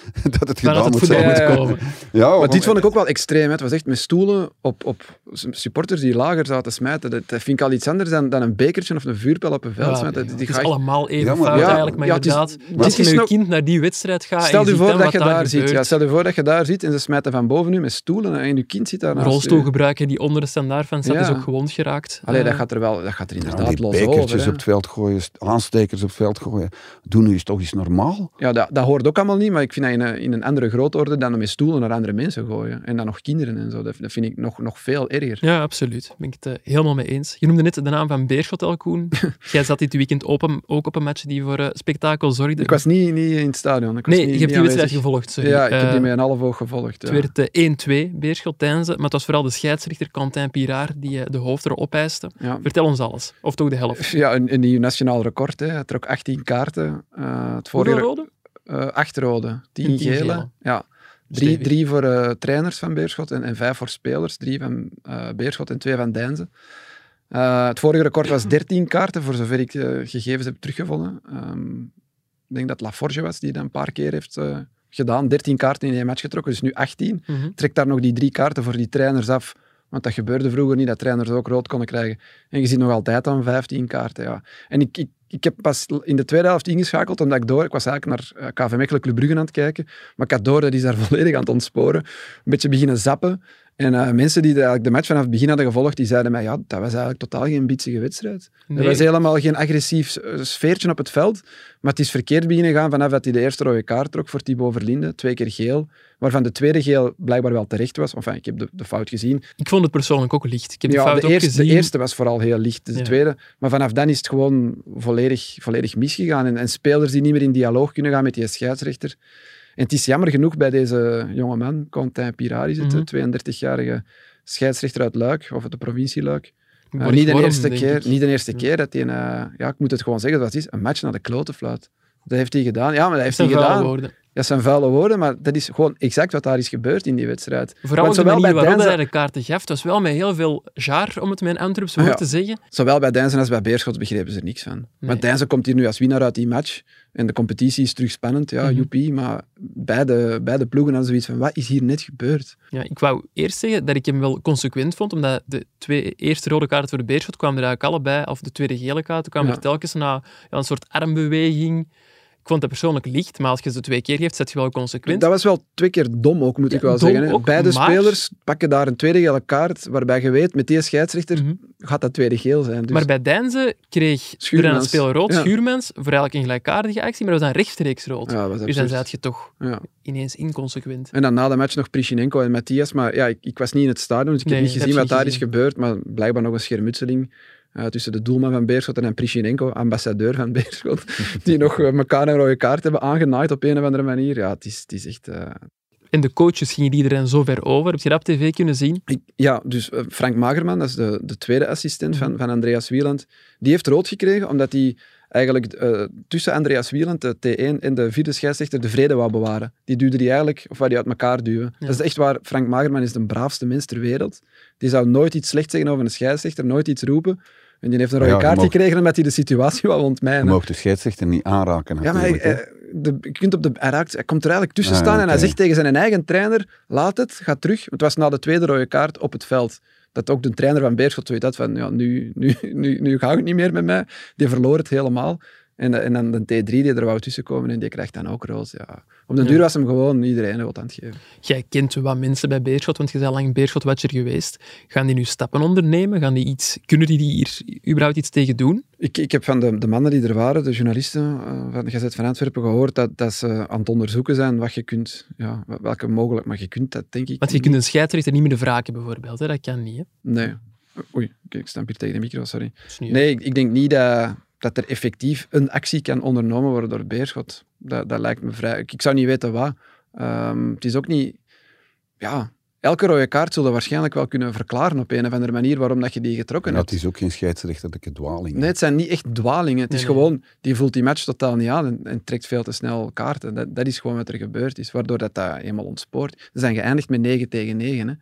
dat het gedaan het moet zijn. komen. Ja, Maar dit vond ik ook wel extreem. Hè. Het was echt met stoelen op, op supporters die lager zaten smijten. Dat, dat vind ik al iets anders dan, dan een bekertje of een vuurpijl op een veld Ja, smijten. Die het is ga ik- allemaal even Ja, maar- fout ja, eigenlijk, maar het is- inderdaad, dit als je is met je nog- kind naar die wedstrijd gaat Stel en je voor dat je daar ziet. Ja, stel je voor dat je daar ziet en ze smijten van boven nu met stoelen en je kind zit daar naast rolstoel je. gebruiken die onder de standaard van staat, is ook gewond geraakt. Allee, dat Eh, gaat er wel, dat gaat er Ja, inderdaad die los bekertjes over. hè. op het veld gooien, st- aanstekers op het veld gooien. Doen nu eens toch eens normaal. Ja, dat, dat hoort ook allemaal niet, maar ik vind dat in een, in een andere grootorde dan met stoelen naar andere mensen gooien. En dan nog kinderen en zo. Dat, dat vind ik nog, nog veel erger. Ja, absoluut. Daar ben ik het eh, helemaal mee eens. Je noemde net de naam van Beerschot, El Koen. Jij zat dit weekend open, ook op een match die voor eh, spektakel zorgde. Ik was niet, niet in het stadion. Ik was nee, niet, je hebt die wedstrijd gevolgd, sorry. Ja, ik heb Eh, die met een half oog gevolgd. Het werd eh, 1-2, Beerschot Deinze, maar het was vooral de scheidsrechter Quentin Piraar die eh, de hoofdrol opeiste. Ja. Vertel ons alles. Of toch de helft. Ja, een, een nieuw nationaal record. Hè. Hij trok 18 kaarten. Eh, het Hoeveel vorige, rode? acht rode, 10 En tien gele. gele. Ja. Drie, Stevig. drie voor eh, trainers van Beerschot en, en vijf voor spelers. Drie van Beerschot en twee van Deinze. Eh, het vorige record was 13 kaarten, voor zover ik gegevens heb teruggevonden. Ehm, ik denk dat Laforge was die dat een paar keer heeft gedaan. 13 kaarten in één match getrokken, dus nu 18 Mhm. trekt daar nog die drie kaarten voor die trainers af. Want dat gebeurde vroeger niet, dat trainers ook rood konden krijgen. En je ziet nog altijd dan 15 kaarten. Ja. En ik, ik, ik heb pas in de tweede helft ingeschakeld, omdat ik door... Ik was eigenlijk naar eh, KV Mechelen Club Brugge aan het kijken, maar ik had door dat is daar volledig aan het ontsporen. Een beetje beginnen zappen. En eh, mensen die de, eigenlijk de match vanaf het begin hadden gevolgd, die zeiden mij, ja, dat was eigenlijk totaal geen bitsige wedstrijd. Nee. Er was helemaal geen agressief eh, sfeertje op het veld, maar het is verkeerd beginnen gaan vanaf dat hij de eerste rode kaart trok voor Thibaut Verlinde, twee keer geel, waarvan de tweede geel blijkbaar wel terecht was. Enfin, ik heb de, de fout gezien. Ik vond het persoonlijk ook licht. Ik heb de fout de, ook eerste, gezien. de eerste was vooral heel licht, dus de tweede. Maar vanaf dan is het gewoon volledig, volledig misgegaan. En, en spelers die niet meer in dialoog kunnen gaan met die scheidsrechter. En het is jammer genoeg bij deze jonge man, Quentin Pirari, zit, de 32-jarige scheidsrechter uit Luik, of uit de provincie Luik. Uh, niet, de eerste keer, ik. niet de eerste keer dat hij, een, eh, ja, ik moet het gewoon zeggen wat het is, een match naar de klote fluit. Dat heeft hij gedaan. Ja, maar dat heeft Dat hij gedaan. woorden. Dat zijn vuile woorden, maar dat is gewoon exact wat daar is gebeurd in die wedstrijd. Vooral Want ook de zowel manier bij waarop hij de kaarten gaf. Het was wel met heel veel jaar, om het met een Antwerps woord Ja. te zeggen. Zowel bij Deinzen als bij Beerschot begrepen ze er niks van. Nee. Want Deinzen komt hier nu als winnaar uit die match. En de competitie is terug spannend, ja, Mhm. joepie. Maar beide, beide ploegen hadden zoiets van, wat is hier net gebeurd? Ja, ik wou eerst zeggen dat ik hem wel consequent vond, omdat de twee eerste rode kaarten voor de Beerschot kwamen er eigenlijk allebei, of de tweede gele kaart, kwamen Ja. er telkens na ja, een soort armbeweging. Ik vond dat persoonlijk licht, maar als je ze twee keer geeft, zet je wel consequent. Dat was wel twee keer dom ook, moet Ja, ik wel zeggen. ook, Beide maar- spelers pakken daar een tweede gele kaart, waarbij je weet, met die scheidsrechter Mhm. gaat dat tweede geel zijn. Dus Maar bij Deinze kreeg er een Schuurmans. speler rood, Ja. Schuurmans, voor eigenlijk een gelijkaardige actie, maar dat was dan rechtstreeks rood. ja, dus dan zat je toch ineens inconsequent. En dan na de match nog Prishinenko en Matthias. Maar ja, ik, ik was niet in het stadion, dus ik Nee, heb niet gezien wat daar is gebeurd. Maar blijkbaar nog een schermutseling eh, tussen de doelman van Beerschot en Prishinenko, ambassadeur van Beerschot, die nog eh, elkaar een rode kaart hebben aangenaaid op een of andere manier. Ja, het is, het is echt... eh, En de coaches gingen die er dan zo ver over. Heb je dat op tv kunnen zien? Ik- ja, dus Frank Magerman, dat is de, de tweede assistent van, van Andreas Wieland, die heeft rood gekregen omdat hij eigenlijk eh, tussen Andreas Wieland, de T1, en de vierde scheidsrechter de vrede wou bewaren. Die duwde die eigenlijk, of wou die uit elkaar duwen. Dat is echt waar, Frank Magerman is de braafste mens ter wereld. Die zou nooit iets slecht zeggen over een scheidsrechter, nooit iets roepen. En die heeft een rode Ja, je kaart mag- gekregen omdat hij de situatie wou Je ontmijnen. mag de scheidsrechter niet aanraken Ja, maar hij, de, je kunt op de, hij, raakt, hij komt er eigenlijk tussen Ah, staan en hij zegt tegen zijn eigen trainer, laat het, ga terug. Het was na de tweede rode kaart op het veld. Dat ook de trainer van Beerschot zoiets had van, ja, nu, nu, nu, nu gaat het niet meer met mij. Die verloor het helemaal. En, en dan de T3 die er wou tussenkomen en die krijgt dan ook rood. Ja. Op den Ja. duur was hem gewoon iedereen rood aan het geven. Jij kent wat mensen bij Beerschot, want je bent lang Beerschot-watcher geweest. Gaan die nu stappen ondernemen? Gaan die iets, kunnen die hier überhaupt iets tegen doen? Ik, ik heb van de, de mannen die er waren, de journalisten eh, van de Gazet van Antwerpen, gehoord dat, dat ze aan het onderzoeken zijn wat je kunt, ja, welke mogelijk, maar je kunt dat denk ik Want je kunt een scheidsrechter niet meer wraken, bijvoorbeeld. Hè? Dat kan niet. Hè? Nee. Oei, kijk, ik stamp hier tegen de micro, sorry. Nee, ik, ik denk niet dat, dat er effectief een actie kan ondernomen worden door Beerschot. Dat, dat lijkt me vrij... Ik, ik zou niet weten wat. Ehm, het is ook niet... Ja, elke rode kaart zullen we waarschijnlijk wel kunnen verklaren op een of andere manier waarom dat je die getrokken hebt. is ook geen scheidsrechterlijke dwaling. Nee, het zijn niet echt dwalingen. Het is nee. gewoon, die voelt die match totaal niet aan en, en trekt veel te snel kaarten. Dat, dat is gewoon wat er gebeurd is, waardoor dat, dat helemaal ontspoort. Ze zijn geëindigd met 9 tegen 9. Hè.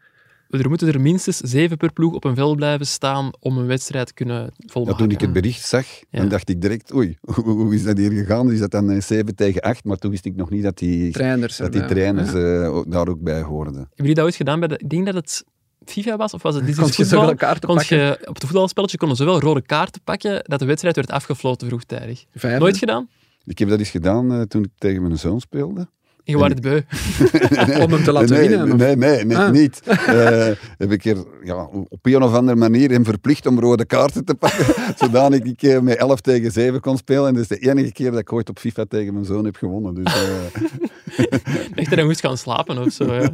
Er moeten er minstens zeven per ploeg op een veld blijven staan om een wedstrijd te kunnen Ja, volmaken. toen ik het bericht zag, Ja. dan dacht ik direct, oei, hoe, is dat hier gegaan? Is dat dan eh, 7 tegen 8? Maar toen wist ik nog niet dat die, Trainers. dat die eh, trainers ja. eh, ook- daar ook bij hoorden. Hebben jullie dat ooit gedaan bij de... Ik denk dat het FIFA was, of was het Dit Kon je voetbal? zoveel kaarten Kon pakken? je op het voetbalspelletje konden zowel rode kaarten pakken dat de wedstrijd werd afgefloten vroegtijdig. Nooit gedaan? Ik heb dat eens gedaan eh, toen ik tegen mijn zoon speelde. Je was het beu. Om hem te laten nee, winnen? of- Nee, nee, net Ah. niet. Eh, heb ik er ja, op een of andere manier hem verplicht om rode kaarten te pakken, zodanig ik eh, met 11 tegen 7 kon spelen. En dat is de enige keer dat ik ooit op FIFA tegen mijn zoon heb gewonnen. Dus, eh, Echt dat je moest gaan slapen of zo. Ja.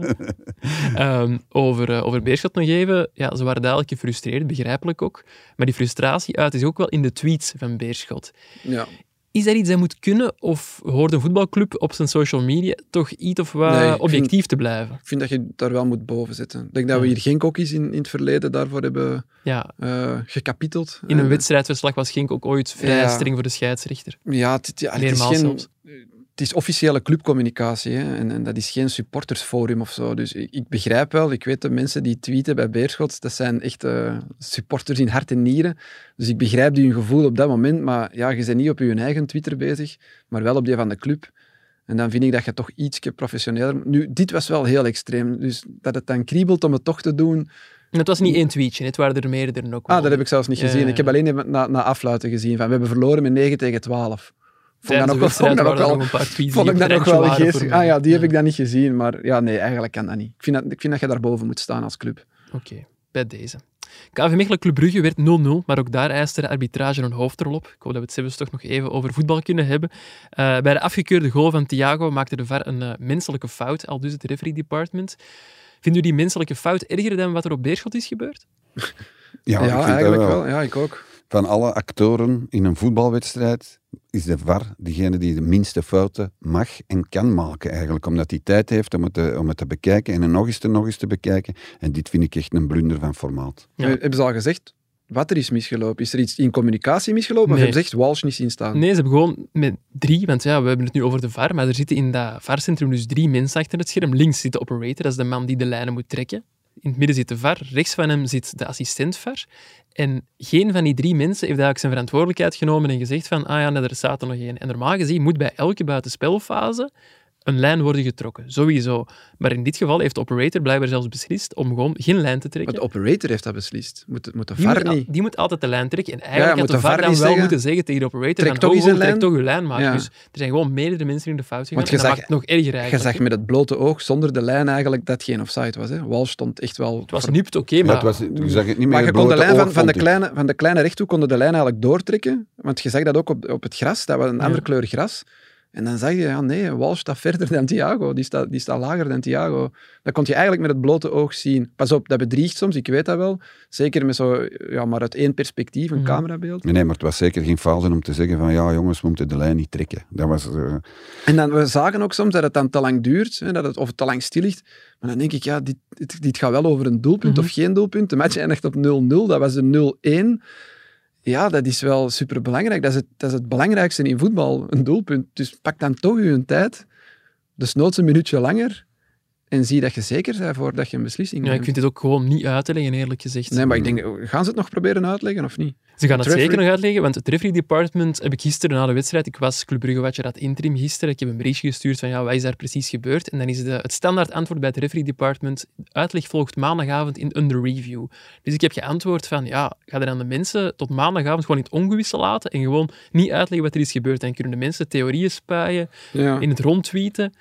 Ehm, over, eh, over Beerschot nog even. Ja, ze waren duidelijk gefrustreerd, begrijpelijk ook. Maar die frustratie uit is ook wel in de tweets van Beerschot. Ja. Is dat iets dat moet kunnen? Of hoort een voetbalclub op zijn social media toch iets of wat Nee, objectief vind- te blijven? Ik vind dat je daar wel moet boven zitten. Ik denk dat we hier geen kokkies in, in het verleden daarvoor hebben Ja, eh gekapiteld. in een Eh, wedstrijdverslag was Genk ook ooit vrij Ja. streng voor de scheidsrechter. Ja, het, ja, het is geen... Het is officiële clubcommunicatie hè, en, en dat is geen supportersforum of zo. Dus ik, ik begrijp wel, ik weet de mensen die tweeten bij Beerschot, dat zijn echt eh, supporters in hart en nieren. Dus ik begrijp die hun gevoel op dat moment, maar ja, je bent niet op je eigen Twitter bezig, maar wel op die van de club. En dan vind ik dat je toch ietsje professioneler... Nu, dit was wel heel extreem, dus dat het dan kriebelt om het toch te doen... En het was niet één tweetje, het waren er meerdere ook. Ah, dat heb ik zelfs niet gezien. ja, Ik heb alleen na, na afluiten gezien van we hebben verloren met 9 tegen 12. Vond de nog wel- vond wel een paar tweets Vond ik dat nog wel geestig. Ah ja, die heb ik dan niet gezien. Maar ja, nee, eigenlijk kan dat niet. Ik vind dat, ik vind dat je daar boven moet staan als club. Oké, bij deze. KV Mechelen Club Brugge werd 0-0, maar ook daar eiste de arbitrage een hoofdrol op. Ik hoop dat we het zelfs toch nog even over voetbal kunnen hebben. Eh, bij de afgekeurde goal van Thiago maakte de VAR een eh, menselijke fout, al dus het referee department. Vindt u die menselijke fout erger dan wat er op Beerschot is gebeurd? ja, Ja, ik vind dat eigenlijk wel. wel. Ja, ik ook. Van alle actoren in een voetbalwedstrijd is de VAR degene die de minste fouten mag en kan maken eigenlijk. Omdat hij tijd heeft om het te, om het te bekijken en het nog eens te nog eens te bekijken. En dit vind ik echt een blunder van formaat. Ja. Eh, Hebben ze al gezegd wat er is misgelopen? Is er iets in communicatie misgelopen? Of Nee. hebben ze echt Walsh niet zien staan? Nee, ze hebben gewoon met drie, want ja, we hebben het nu over de VAR, maar er zitten in dat VAR-centrum dus drie mensen achter het scherm. Links zit de operator, dat is de man die de lijnen moet trekken. In het midden zit de VAR, rechts van hem zit de assistent VAR. En geen van die drie mensen heeft eigenlijk zijn verantwoordelijkheid genomen en gezegd van, ah ja, er staat er nog één. En normaal gezien moet bij elke buitenspelfase een lijn worden getrokken, sowieso. Maar in dit geval heeft de operator blijkbaar zelfs beslist om gewoon geen lijn te Maar trekken. de operator heeft dat beslist. Moet, moet de Die VAR moet, niet. die moet altijd de lijn trekken. En eigenlijk moet had de de VAR dan wel zeggen, moeten zeggen tegen de operator trek van, toch ho, eens ho, een trek lijn. toch uw lijn maken. Ja. Dus er zijn gewoon meerdere mensen in de fout gegaan. Want je en dat zag- maakt het nog erger Je zag met het blote oog, zonder de lijn eigenlijk, dat geen offside was. Hè. Walsh stond echt wel... Het was nipt oké, Ja, maar... het was, je zag het niet meer Maar je kon de lijn van, van, de kleine, van de kleine rechthoek kon de lijn eigenlijk doortrekken. Want je zag dat ook op, op het gras. Dat was een Ja. andere kleur gras. En dan zag je, ja, nee, Walsh staat verder dan Thiago. Die staat, die staat lager dan Thiago. Dat kon je eigenlijk met het blote oog zien. Pas op, dat bedriegt soms, ik weet dat wel. Zeker met zo, ja, maar uit één perspectief, een Mhm. camerabeeld. Nee, maar het was zeker geen fase om te zeggen van ja jongens, we moeten de lijn niet trekken. Dat was... eh, En dan, we zagen ook soms dat het dan te lang duurt, hè, dat het, of het te lang stil ligt. Maar dan denk ik, ja, dit, dit, dit gaat wel over een doelpunt Mhm. of geen doelpunt. De match eindigt op 0-0, dat was een 0-1. Ja, dat is wel superbelangrijk. Dat is, het, dat is het belangrijkste in voetbal, een doelpunt. Dus pak dan toch je tijd, dus noods een minuutje langer, en zie dat je zeker bent voordat je een beslissing Ja, ik neemt. vind dit ook gewoon niet uit te leggen, eerlijk gezegd. Nee, maar ik denk, gaan ze het nog proberen uitleggen of niet? Ze gaan het Het zeker nog uitleggen, want het referee department heb ik gisteren na de wedstrijd, ik was Club Brugge Watcher dat interim gisteren, ik heb een berichtje gestuurd van ja, wat is daar precies gebeurd? En dan is de, het standaard antwoord bij het referee department, uitleg volgt maandagavond in under review. Dus ik heb geantwoord van ja, ga er dan de mensen tot maandagavond gewoon in het ongewisse laten en gewoon niet uitleggen wat er is gebeurd. En kunnen de mensen theorieën spuien, Ja. in het rondtweeten.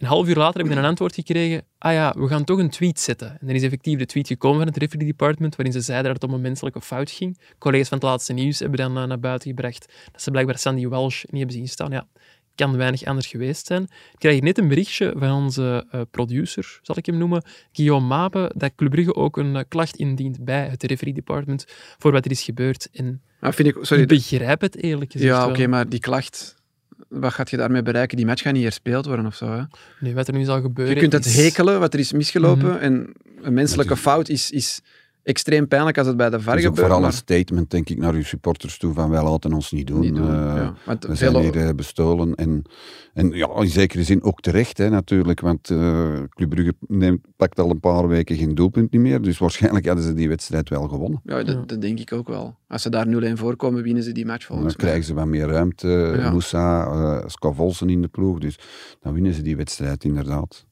Een half uur later heb ik dan een antwoord gekregen. Ah ja, we gaan toch een tweet zetten. En dan is effectief de tweet gekomen van het referee department, waarin ze zeiden dat het om een menselijke fout ging. Collega's van het laatste nieuws hebben dan eh, naar buiten gebracht dat ze blijkbaar Sandy Walsh niet hebben zien staan. Ja, kan weinig anders geweest zijn. Ik krijg hier net een berichtje van onze eh, producer, zal ik hem noemen, Guillaume Mape, dat Club Brugge ook een eh, klacht indient bij het referee department voor wat er is gebeurd. En Maar vind ik, sorry, ik begrijp het eerlijk gezegd ja, oké, maar die klacht, wat gaat je daarmee bereiken? Die match gaat niet herspeeld worden of zo, hè? Nee, wat er nu zal gebeuren Je kunt het is- hekelen, wat er is misgelopen. Mhm. En een menselijke fout is, is extreem pijnlijk als het bij de VAR Het is ook gebeurt. vooral een statement, denk ik, naar uw supporters toe van wij laten ons niet doen. niet doen. Eh, ja. We veel- zijn hier eh, bestolen. En, en ja, in zekere zin ook terecht, hè, natuurlijk. Want eh Club Brugge neemt, pakt al een paar weken geen doelpunt niet meer. Dus waarschijnlijk hadden ze die wedstrijd wel gewonnen. ja, dat, Ja. dat denk ik ook wel. Als ze daar 0-1 voorkomen, winnen ze die match Dan volgens mij. krijgen ze wat meer ruimte. Ja. Moussa, Scavolsen in de ploeg. Dus dan winnen ze die wedstrijd inderdaad.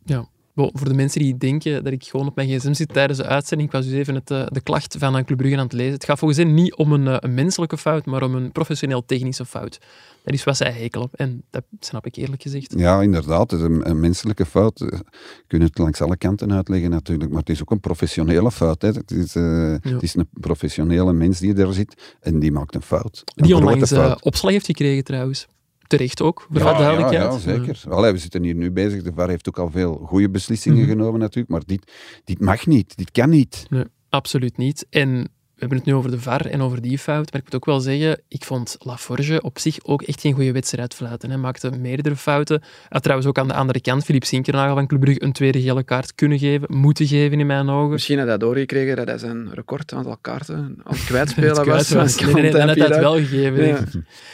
Bon, voor de mensen die denken dat ik gewoon op mijn gsm zit tijdens de uitzending, ik was dus even het, eh, de klacht van een Club Brugge aan het lezen. Het gaat volgens hen niet om een, eh, een menselijke fout, maar om een professioneel-technische fout. Dat is wat zij hekelen. En dat snap ik eerlijk gezegd. Ja, inderdaad. Het is een, een menselijke fout. Je kunt het langs alle kanten uitleggen natuurlijk. Maar het is ook een professionele fout. Hè. Het, is, eh, het is een professionele mens die daar zit. En die maakt een fout. Een Die onlangs eh, opslag heeft gekregen trouwens. Terecht ook, voor Ja, duidelijkheid. Ja, ja, zeker. Allee, we zitten hier nu bezig. De VAR heeft ook al veel goede beslissingen Mhm. genomen natuurlijk. Maar dit, dit mag niet. Dit kan niet. Nee, absoluut niet. En we hebben het nu over de VAR en over die fout, maar ik moet ook wel zeggen, ik vond Laforge op zich ook echt geen goede wedstrijd fluiten. Hij maakte meerdere fouten. Had trouwens ook aan de andere kant Filip Sinkernagel van Club Brugge een tweede gele kaart kunnen geven, moeten geven in mijn ogen. Misschien had hij doorgekregen dat hij zijn record aantal kaarten aan het kwijtspelen Het was. Nee, nee, nee, dan had hij het wel gegeven. Ja.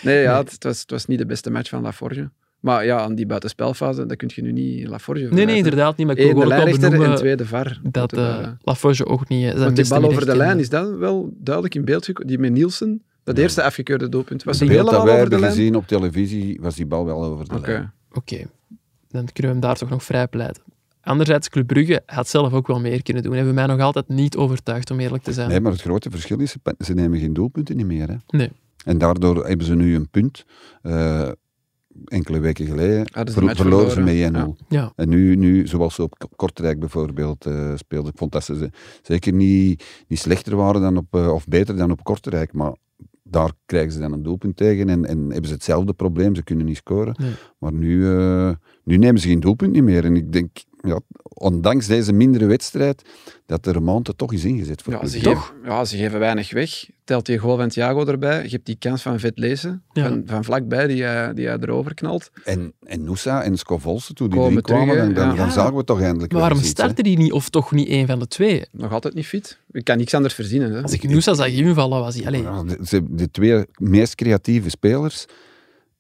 Nee, ja, het was, het was niet de beste match van Laforge. Maar ja, aan die buitenspelfase, dat kun je nu niet Laforge Nee, nee, inderdaad niet. Maar ik wil Eén de gewoon ook lijnrechter en tweede VAR. dat eh Laforge ook niet eh, zijn Want die bal over de lijn, is dat wel duidelijk in beeld gekomen? Die met Nielsen, dat Ja. eerste afgekeurde doelpunt. Was Het beeld hele dat wij hebben gezien op televisie was die bal wel over de Oké. lijn. Oké, dan kunnen we hem daar toch nog vrij pleiten. Anderzijds, Club Brugge had zelf ook wel meer kunnen doen. Hebben mij nog altijd niet overtuigd, om eerlijk te zijn. Nee, maar het grote verschil is, ze nemen geen doelpunten niet meer. Hè. Nee. En daardoor hebben ze nu een punt. Eh, enkele weken geleden ver- match verloren ze met 1-0. Ja. En nu, nu, zoals ze op Kortrijk bijvoorbeeld eh speelden, ik vond dat ze ze zeker niet, niet slechter waren dan op, eh, of beter dan op Kortrijk, maar daar krijgen ze dan een doelpunt tegen en, en hebben ze hetzelfde probleem, ze kunnen niet scoren. Nee. Maar nu, eh, nu nemen ze geen doelpunt niet meer. En ik denk, ja, ondanks deze mindere wedstrijd, dat de remonte toch is ingezet voor Ja ze, geven, ja, ze geven weinig weg. Telt die goal van Thiago erbij. Je hebt die kans van Vet Lezen, Ja. van, van vlakbij, die, hij- die hij erover knalt. En, en Noosa en Scovolse, toen die Komen erin kwamen, terug, dan, dan, ja. dan zagen we toch eindelijk Maar waarom startte die niet, of toch niet één van de twee? Nog altijd niet fit. Ik kan niks anders verzinnen. Hè. Als ik Noosa zag invallen, was hij... Allee, Ja, de, ze- de twee meest creatieve spelers.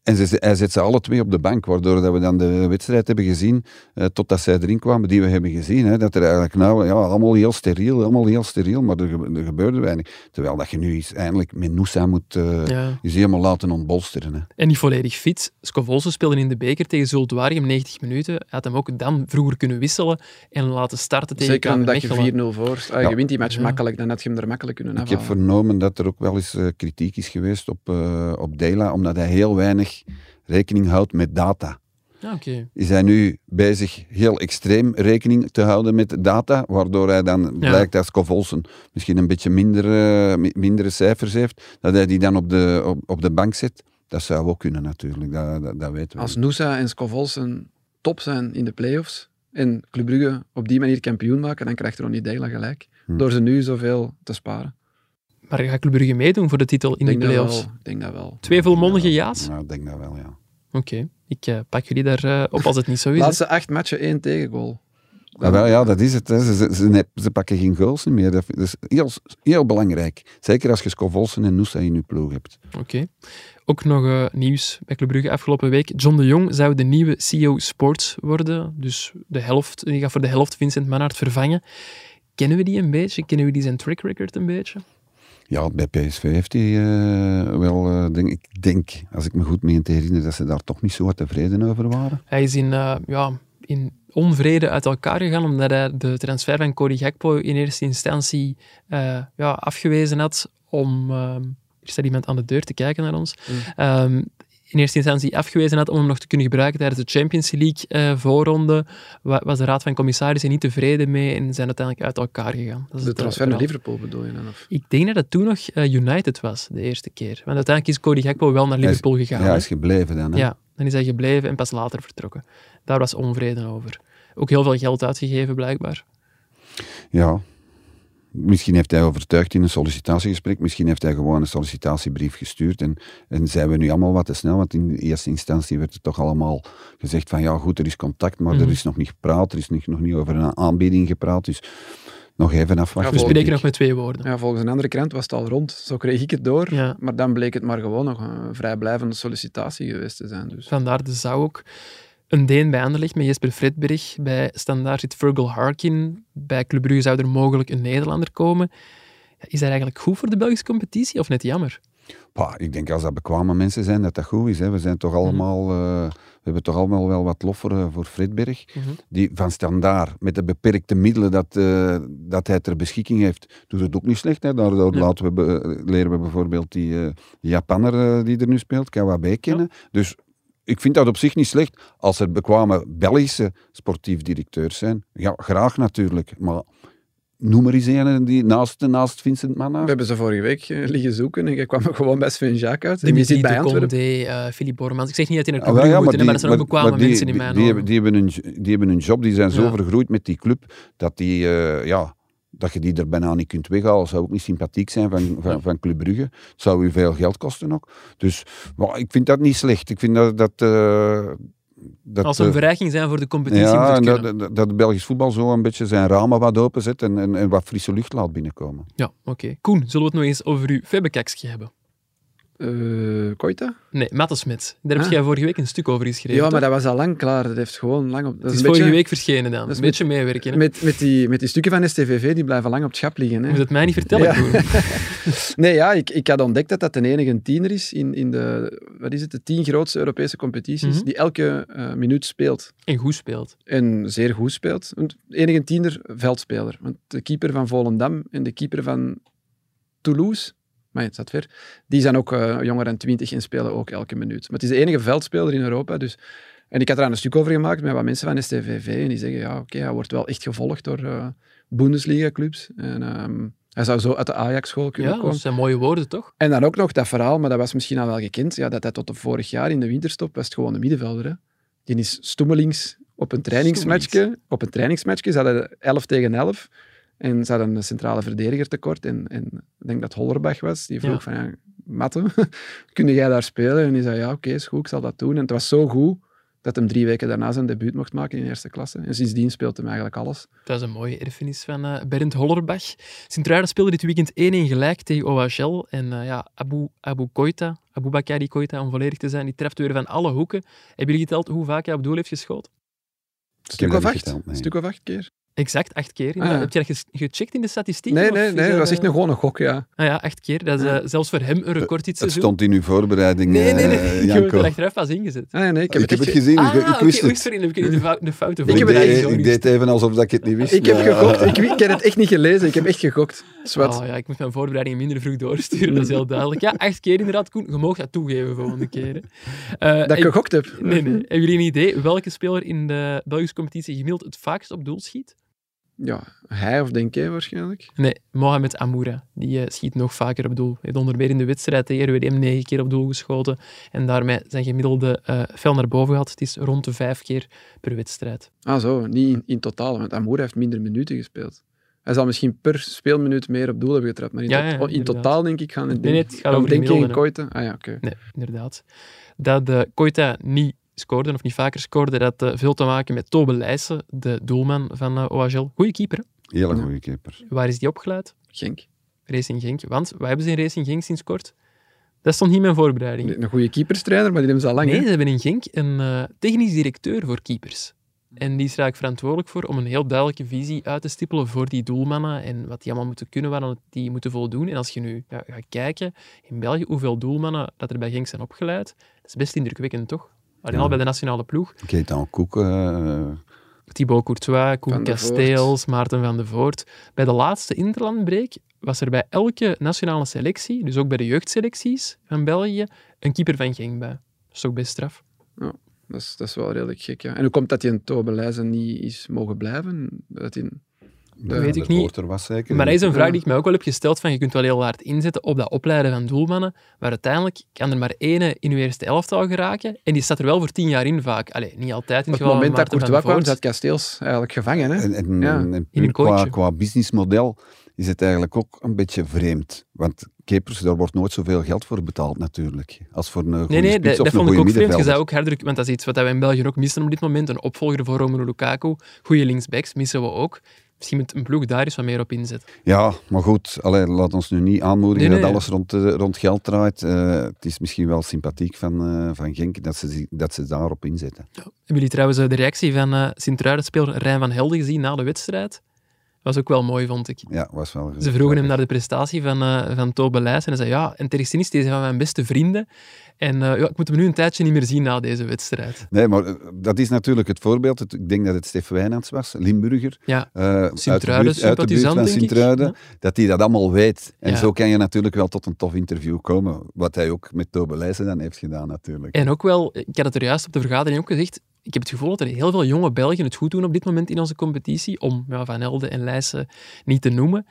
En ze, hij zet ze alle twee op de bank, waardoor dat we dan de wedstrijd hebben gezien, eh, totdat zij erin kwamen, die we hebben gezien. Hè, dat er eigenlijk nou, ja, allemaal heel steriel, allemaal heel steriel, maar er, ge- er gebeurde weinig. Terwijl dat je nu eens eindelijk met Noosa moet, eh ja. is helemaal laten ontbolsteren. Hè. En niet volledig fit. Scovolse speelde in de beker tegen Zultuarium 90 minuten. Hij had hem ook dan vroeger kunnen wisselen en laten starten tegen Zeker omdat je Mechelen. 4-0 voor. Ja. Je wint die match Ja. makkelijk, dan had je hem er makkelijk kunnen Ik afhalen. heb vernomen dat er ook wel eens eh, kritiek is geweest op, eh op Dela, omdat hij heel weinig rekening houdt met data. Ja, oké. is hij nu bezig heel extreem rekening te houden met data, waardoor hij dan blijkt dat Scovolsen misschien een beetje minder, eh, mi- mindere cijfers heeft, dat hij die dan op de, op, op de bank zet. Dat zou ook kunnen natuurlijk, dat, dat, dat weten we. Als Noosa en Scovolsen top zijn in de play-offs en Club Brugge op die manier kampioen maken, dan krijgt Ronnie Deila gelijk. Hm. Door ze nu zoveel te sparen. Maar gaat Club Brugge meedoen voor de titel in de play-offs? Ik denk dat wel. Twee volmondige ja's? Nou, ik denk dat wel, ja. Oké, ik eh, pak jullie daar eh, op als het niet zo is. Laatste acht matchen, één tegengoal. Ja, wel, ja, dat is het. Hè. Ze, ze, ze, ze pakken geen goals meer. Dat is heel, heel belangrijk. Zeker als je Scovolsen en Noosa in je ploeg hebt. Oké. Ook nog eh, nieuws bij Club Brugge afgelopen week. John de Jong zou de nieuwe CEO Sports worden. Dus de helft, die gaat voor de helft Vincent Manhart vervangen. Kennen we die een beetje? Kennen we die zijn track record een beetje? Ja, bij PSV heeft hij eh, wel, eh, denk, ik denk, als ik me goed meen te herinneren, dat ze daar toch niet zo wat tevreden over waren. Hij is in, eh, ja, in onvrede uit elkaar gegaan omdat hij de transfer van Cody Gakpo in eerste instantie eh, ja, afgewezen had om... ehm, er staat iemand aan de deur te kijken naar ons. Ehm, in eerste instantie afgewezen had om hem nog te kunnen gebruiken tijdens de Champions League eh, voorronde, wa- was de raad van commissarissen niet tevreden mee en zijn uiteindelijk uit elkaar gegaan. Dat is De eh, transfer naar. Liverpool bedoel je dan? Of? Ik denk dat het toen nog eh, United was, de eerste keer. Want uiteindelijk is Cody Gakpo wel naar Liverpool gegaan. ja, hij is gebleven dan. Hè? Ja, dan is hij gebleven en pas later vertrokken. Daar was onvrede over. Ook heel veel geld uitgegeven, blijkbaar. Ja. Misschien heeft hij overtuigd in een sollicitatiegesprek, misschien heeft hij gewoon een sollicitatiebrief gestuurd en, en zijn we nu allemaal wat te snel, want in eerste instantie werd het toch allemaal gezegd van ja goed, er is contact, maar Mhm. er is nog niet gepraat, er is nog, nog niet over een aanbieding gepraat, dus nog even afwachten. Ja, We spreken nog met twee woorden. Ja, volgens een andere krant was het al rond. Zo kreeg ik het door. Ja. Maar dan bleek het maar gewoon nog een vrijblijvende sollicitatie geweest te zijn. Dus. Vandaar de zou ook een Deen bij Anderlecht met Jesper Fredberg. Bij Standaard zit Virgil Harkin. Bij Club Brugge zou er mogelijk een Nederlander komen. Is dat eigenlijk goed voor de Belgische competitie of net jammer? Pah, ik denk als dat bekwame mensen zijn, dat dat goed is. Hè. We zijn toch allemaal, eh, we hebben toch allemaal wel wat lof voor, eh, voor Fredberg. Mhm. Die van standaard, met de beperkte middelen dat, eh, dat hij ter beschikking heeft, doet het ook niet slecht. Hè. Ja. laten we leren we bijvoorbeeld die eh, Japanner eh, die er nu speelt, Kawabe, kennen. Dus ik vind dat op zich niet slecht. Als er bekwame Belgische sportief directeurs zijn, ja, graag natuurlijk. Maar noem er eens een die naast, naast Vincent We Manna. hebben ze vorige week eh, liggen zoeken en je kwam er gewoon bij Sven Jacques uit. Die Dimitri zit bij de Antwerpen. Condé, eh Philippe Bormans. Ik zeg niet dat hij naar Ah, Club ja, moet, hè, maar dat zijn ook maar- bekwame maar die- mensen in die- mijn die, ogen. hebben, die, hebben een, die hebben een job, die zijn zo Ja. vergroeid met die club, dat, die, eh, ja, dat je die er bijna niet kunt weghalen. Dat zou ook niet sympathiek zijn van, van, van Club Brugge. Het zou u veel geld kosten ook. Dus maar ik vind dat niet slecht. Ik vind dat... dat, eh, dat Als een eh, verrijking zijn voor de competitie ja, dat, dat, Belgisch voetbal zo een beetje zijn ramen wat openzet en, en, en wat frisse lucht laat binnenkomen. Ja, oké. Koen, zullen we het nog eens over uw Febbekekske hebben? Eh, Koita? Nee, Matte Smit. Daar heb Ah. jij vorige week een stuk over geschreven. Ja, maar dat was al lang klaar. Dat heeft gewoon lang op... Dat Het is vorige beetje- week verschenen dan. dat is een beetje meewerken. hè. Met, met, die, met die stukken van STVV, die blijven lang op het schap liggen. Je Hè. moet het mij niet vertellen, Ja. Nee, ja, ik, ik had ontdekt dat dat de enige tiener is in, in de, wat is het, de tien grootste Europese competities, Mhm. die elke eh, minuut speelt. En goed speelt. En zeer goed speelt. De enige tiener veldspeler. Want de keeper van Volendam en de keeper van Toulouse, maar het ver, die zijn ook eh, jonger dan 20 en spelen ook elke minuut. Maar het is de enige veldspeler in Europa. Dus... En ik had er aan een stuk over gemaakt met wat mensen van STVV. En die zeggen, ja, oké, hij wordt wel echt gevolgd door eh, Bundesliga-clubs. En ehm, hij zou zo uit de Ajax-school kunnen Ja, komen. dat zijn mooie woorden, toch? En dan ook nog dat verhaal, maar dat was misschien al wel gekend, ja, dat hij tot de vorig jaar in de winterstop was het gewoon een middenvelder. Hè. Die is stoemelings op een trainingsmatchje. Op een trainingsmatchje. Ze hadden 11 tegen 11. En ze hadden een centrale verdediger tekort. En, en ik denk dat Hollerbach was. Die vroeg Ja. van, ja, Matte, kun jij daar spelen? En die zei, ja, oké, is goed, ik zal dat doen. En het was zo goed dat hem drie weken daarna zijn debuut mocht maken in eerste klasse. En sindsdien speelt hem eigenlijk alles. Dat is een mooie erfenis van eh Bernd Hollerbach. Sint-Truiden speelde dit weekend 1-1 gelijk tegen OHL. En eh, ja, Abu, Abu Koita, Abu Bakari Koita, om volledig te zijn, die treft weer van alle hoeken. Hebben jullie geteld hoe vaak hij op doel heeft geschoten? Stuk of acht? geteld, nee. Stuk of acht keer? Exact acht keer. Ah, ja. Heb je dat gecheckt in de statistiek? Nee, nee, nee. Dat was echt een gewoon een gok, ja. Ah ja, acht keer. Dat is eh, zelfs voor hem een record dit Het seizoen. stond in uw voorbereiding, Nee, nee, nee. eh, Ik heb het er achteraf pas ingezet. Ah, nee, ik heb Ik het, heb het gezien, Ah, ik, wist oei, het. sorry, heb ik de, fou- de foute Ik heb deed, ik deed even alsof dat ik het niet wist. Ik heb gegokt. Ik, ik heb het echt niet gelezen. Ik heb echt gegokt. Zwat. Oh ja, ik moet mijn voorbereidingen minder vroeg doorsturen, dat is heel duidelijk. Ja, acht keer inderdaad. Koen, je mag dat toegeven volgende keer. Eh, dat ik heb- gegokt heb. Nee, nee. Hebben jullie een idee welke speler in de Belgische competitie gemiddeld het vaakst op doel schiet? Ja, hij of Denke waarschijnlijk. Nee, Mohamed Amoura. Die eh, schiet nog vaker op doel. Hij heeft onder meer in de wedstrijd tegen RWDM negen keer op doel geschoten. En daarmee zijn gemiddelde eh fel naar boven gehad. Het is rond de vijf keer per wedstrijd. Ah zo, niet in, in totaal, want Amoura heeft minder minuten gespeeld. Hij zal misschien per speelminuut meer op doel hebben getrapt, maar in, Ja, tot- ja, oh, in totaal denk ik gaan het Nee, nee, het gaat over de en gemiddelde, Koite. Ah ja, oké. Nee, inderdaad. Dat de Koita niet scoorde, of niet vaker scoorde, dat had eh, veel te maken met Tobe Leijsen, de doelman van eh OHL. Goeie keeper, hè? Hele goede keeper. Waar is die opgeleid? Genk. Racing Genk. Want, wat hebben ze in Racing Genk sinds kort? Dat stond niet in mijn voorbereiding. Een goede keeperstrainer, maar die hebben ze al lang. Nee, hè? ze hebben in Genk een eh, technisch directeur voor keepers. En die is er eigenlijk verantwoordelijk voor om een heel duidelijke visie uit te stippelen voor die doelmannen en wat die allemaal moeten kunnen, waar die moeten voldoen. En als je nu ja, gaat kijken in België hoeveel doelmannen dat er bij Genk zijn opgeleid, dat is best indrukwekkend, toch? Alleen Ja. al bij de nationale ploeg. Gaetan Koek, eh, Thibaut Courtois, Koen Kasteels, Maarten van de Voort. Bij de laatste interlandbreek was er bij elke nationale selectie, dus ook bij de jeugdselecties van België, een keeper van Genk bij. Dat is toch best straf. Dat, is, dat is wel redelijk gek, ja. En hoe komt dat hij in Tobe Leijzen niet is mogen blijven? Dat hij... Dat weet ik niet. Poorter was zeker. Maar dat is een vraag die ik mij ook wel heb gesteld, van je kunt wel heel hard inzetten op dat opleiden van doelmannen, maar uiteindelijk kan er maar ene in uw eerste elftal geraken, en die staat er wel voor tien jaar in vaak. Allee, niet altijd in Op het het geval moment van dat Courtois kwam, zat Kasteels eigenlijk gevangen. Hè? En, en, Ja. en In puur een qua, qua businessmodel is het eigenlijk ook een beetje vreemd. Want keepers, daar wordt nooit zoveel geld voor betaald natuurlijk. Als voor een goede Nee, nee, spits dat, of dat een vond ik goede ook vreemd. Je zou ook harder, want dat is iets wat we in België ook missen op dit moment. Een opvolger voor Romelu Lukaku. Goede linksbacks missen we ook. Misschien moet een ploeg daar eens wat meer op inzetten. Ja, maar goed, allee, laat ons nu niet aanmoedigen Nee, nee. dat alles rond, eh, rond geld draait. Eh, het is misschien wel sympathiek van, eh, van Genk dat ze, dat ze daarop inzetten. Hebben jullie trouwens de reactie van eh Sint-Truiden-speler Rijn van Helden gezien na de wedstrijd? Was ook wel mooi, vond ik. Ja, was wel Ze vroegen hem naar de prestatie van, eh van Tobe Leijs en hij zei, ja, en Terrestini is een van mijn beste vrienden. En eh, ja, ik moet hem nu een tijdje niet meer zien na deze wedstrijd. Nee, maar eh, dat is natuurlijk het voorbeeld. Ik denk dat het Stef Wijnands was, Limburger. Ja, uit de buurt- Sint-Truiden, uit de buurt sympathisant, van. Sint-Truiden, Ja. dat hij dat allemaal weet. En Ja. zo kan je natuurlijk wel tot een tof interview komen. Wat hij ook met Tobe Leijsen dan heeft gedaan, natuurlijk. En ook wel, ik had het er juist op de vergadering ook gezegd, ik heb het gevoel dat er heel veel jonge Belgen het goed doen op dit moment in onze competitie, om ja, Van Helden en Leijsen niet te noemen.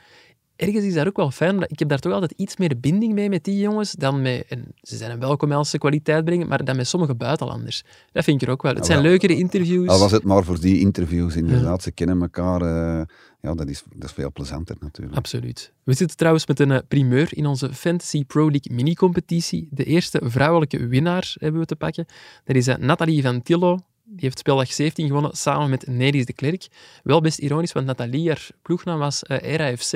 Ergens is dat ook wel fijn, ik heb daar toch altijd iets meer binding mee met die jongens dan met, en ze zijn een welkom als ze kwaliteit brengen, maar dan met sommige buitenlanders. Dat vind ik er ook wel. Het Ja, zijn wel. leukere interviews. Al was het maar voor die interviews, inderdaad. Ze kennen elkaar. eh, ja, dat is, dat is veel plezanter natuurlijk. Absoluut. We zitten trouwens met een eh, primeur in onze Fantasy Pro League mini-competitie. De eerste vrouwelijke winnaar hebben we te pakken. Dat is eh, Nathalie van Tillo. Die heeft speeldag 17 gewonnen samen met Nedis de Klerk. Wel best ironisch, want Nathalie, haar ploegnaam was eh Era FC,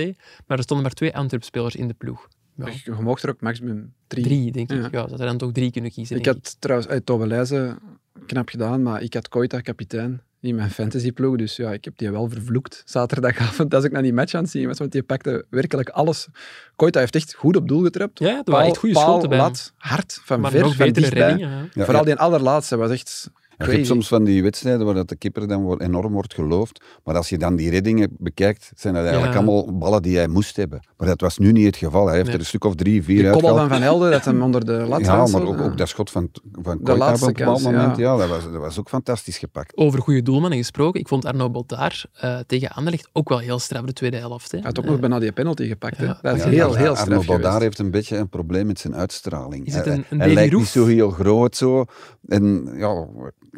maar er stonden maar twee Antwerp-spelers in de ploeg. Ja, Je mocht er ook maximum drie. drie, denk ik. Ja. Ja, dat er dan toch drie kunnen kiezen. Ik had trouwens uit Tove Leijzen knap gedaan, maar ik had Koita kapitein in mijn fantasyploeg. Dus ja, ik heb die wel vervloekt zaterdagavond als ik naar die match aan het zien was. Want die pakte werkelijk alles. Koita heeft echt goed op doel getrapt. Ja, er waren echt goede paal, schoten bij hem. lat, hard, van Maar ver, van dichtbij. reddingen. ja. Ja, Vooral die allerlaatste was echt je hebt soms van die wedstrijden waar dat de keeper dan wordt, enorm wordt geloofd. Maar als je dan die reddingen bekijkt, zijn dat eigenlijk Ja. allemaal ballen die hij moest hebben. Maar dat was nu niet het geval. Hij heeft Nee. er een stuk of drie, vier Die kobbel uitgehaald. van Van Helden, dat hem onder de lat Ja, maar ook, ook dat schot van, van De Koita op laatste een bepaald moment. ja. Ja, dat, was, dat was ook fantastisch gepakt. Over goede doelmannen gesproken, ik vond Arno Bodaar eh, tegen Anderlecht ook wel heel straf de tweede helft. Hè. Hij had ook Eh, nog bijna die penalty gepakt. hè. Ja. Dat is Ja, heel, ja, heel Arno straf geweest. heeft een beetje een probleem met zijn uitstraling. Is het hij een- een hij lijkt niet zo heel groot zo. En ja,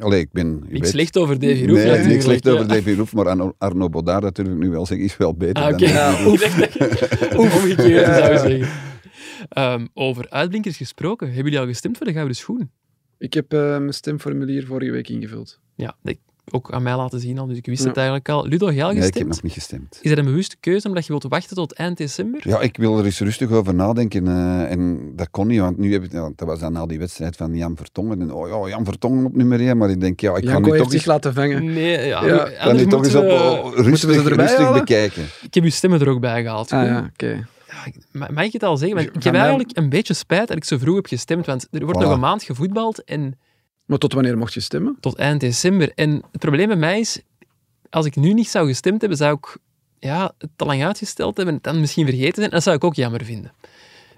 allee, ik ben... Niks weet- slecht over Davy Roef Nee, niks slecht ja. over Davy Roef, maar Arno, Arno Bodaar natuurlijk nu wel zeggen, is wel beter Ah, dan. Oef. Ik dat- omgekeerd zou je zeggen. Ehm, over uitblinkers gesproken, hebben jullie al gestemd voor de Gouden Schoen? Ik heb eh, mijn stemformulier vorige week ingevuld. Ja, dat ook aan mij laten zien al, dus ik wist Ja. het eigenlijk al. Ludo, jij al Nee, ik heb gestemd? nog niet gestemd. Is dat een bewuste keuze omdat je wilt wachten tot eind december? Ja, ik wil er eens rustig over nadenken. eh, en dat kon niet, want nu heb ik, ja, dat was dan na die wedstrijd van Jan Vertongen. En, oh ja, Jan Vertongen op nummer 1. Maar ik denk, ja, ik ga Janko nu toch zich eens, laten vangen. Nee, ja, Ja, anders kan nu toch eens op oh, rustig, halen? bekijken. Ik heb uw stemmen er ook bij gehaald. Ah ja, oké. Ja, ik- ma- mag ik het al zeggen? Want ik Van heb eigenlijk een beetje spijt dat ik zo vroeg heb gestemd, want er wordt Voilà. nog een maand gevoetbald en Maar tot wanneer mocht je stemmen? tot eind december. En het probleem bij mij is, als ik nu niet zou gestemd hebben, zou ik ja, het te lang uitgesteld hebben en het dan misschien vergeten zijn. En dat zou ik ook jammer vinden.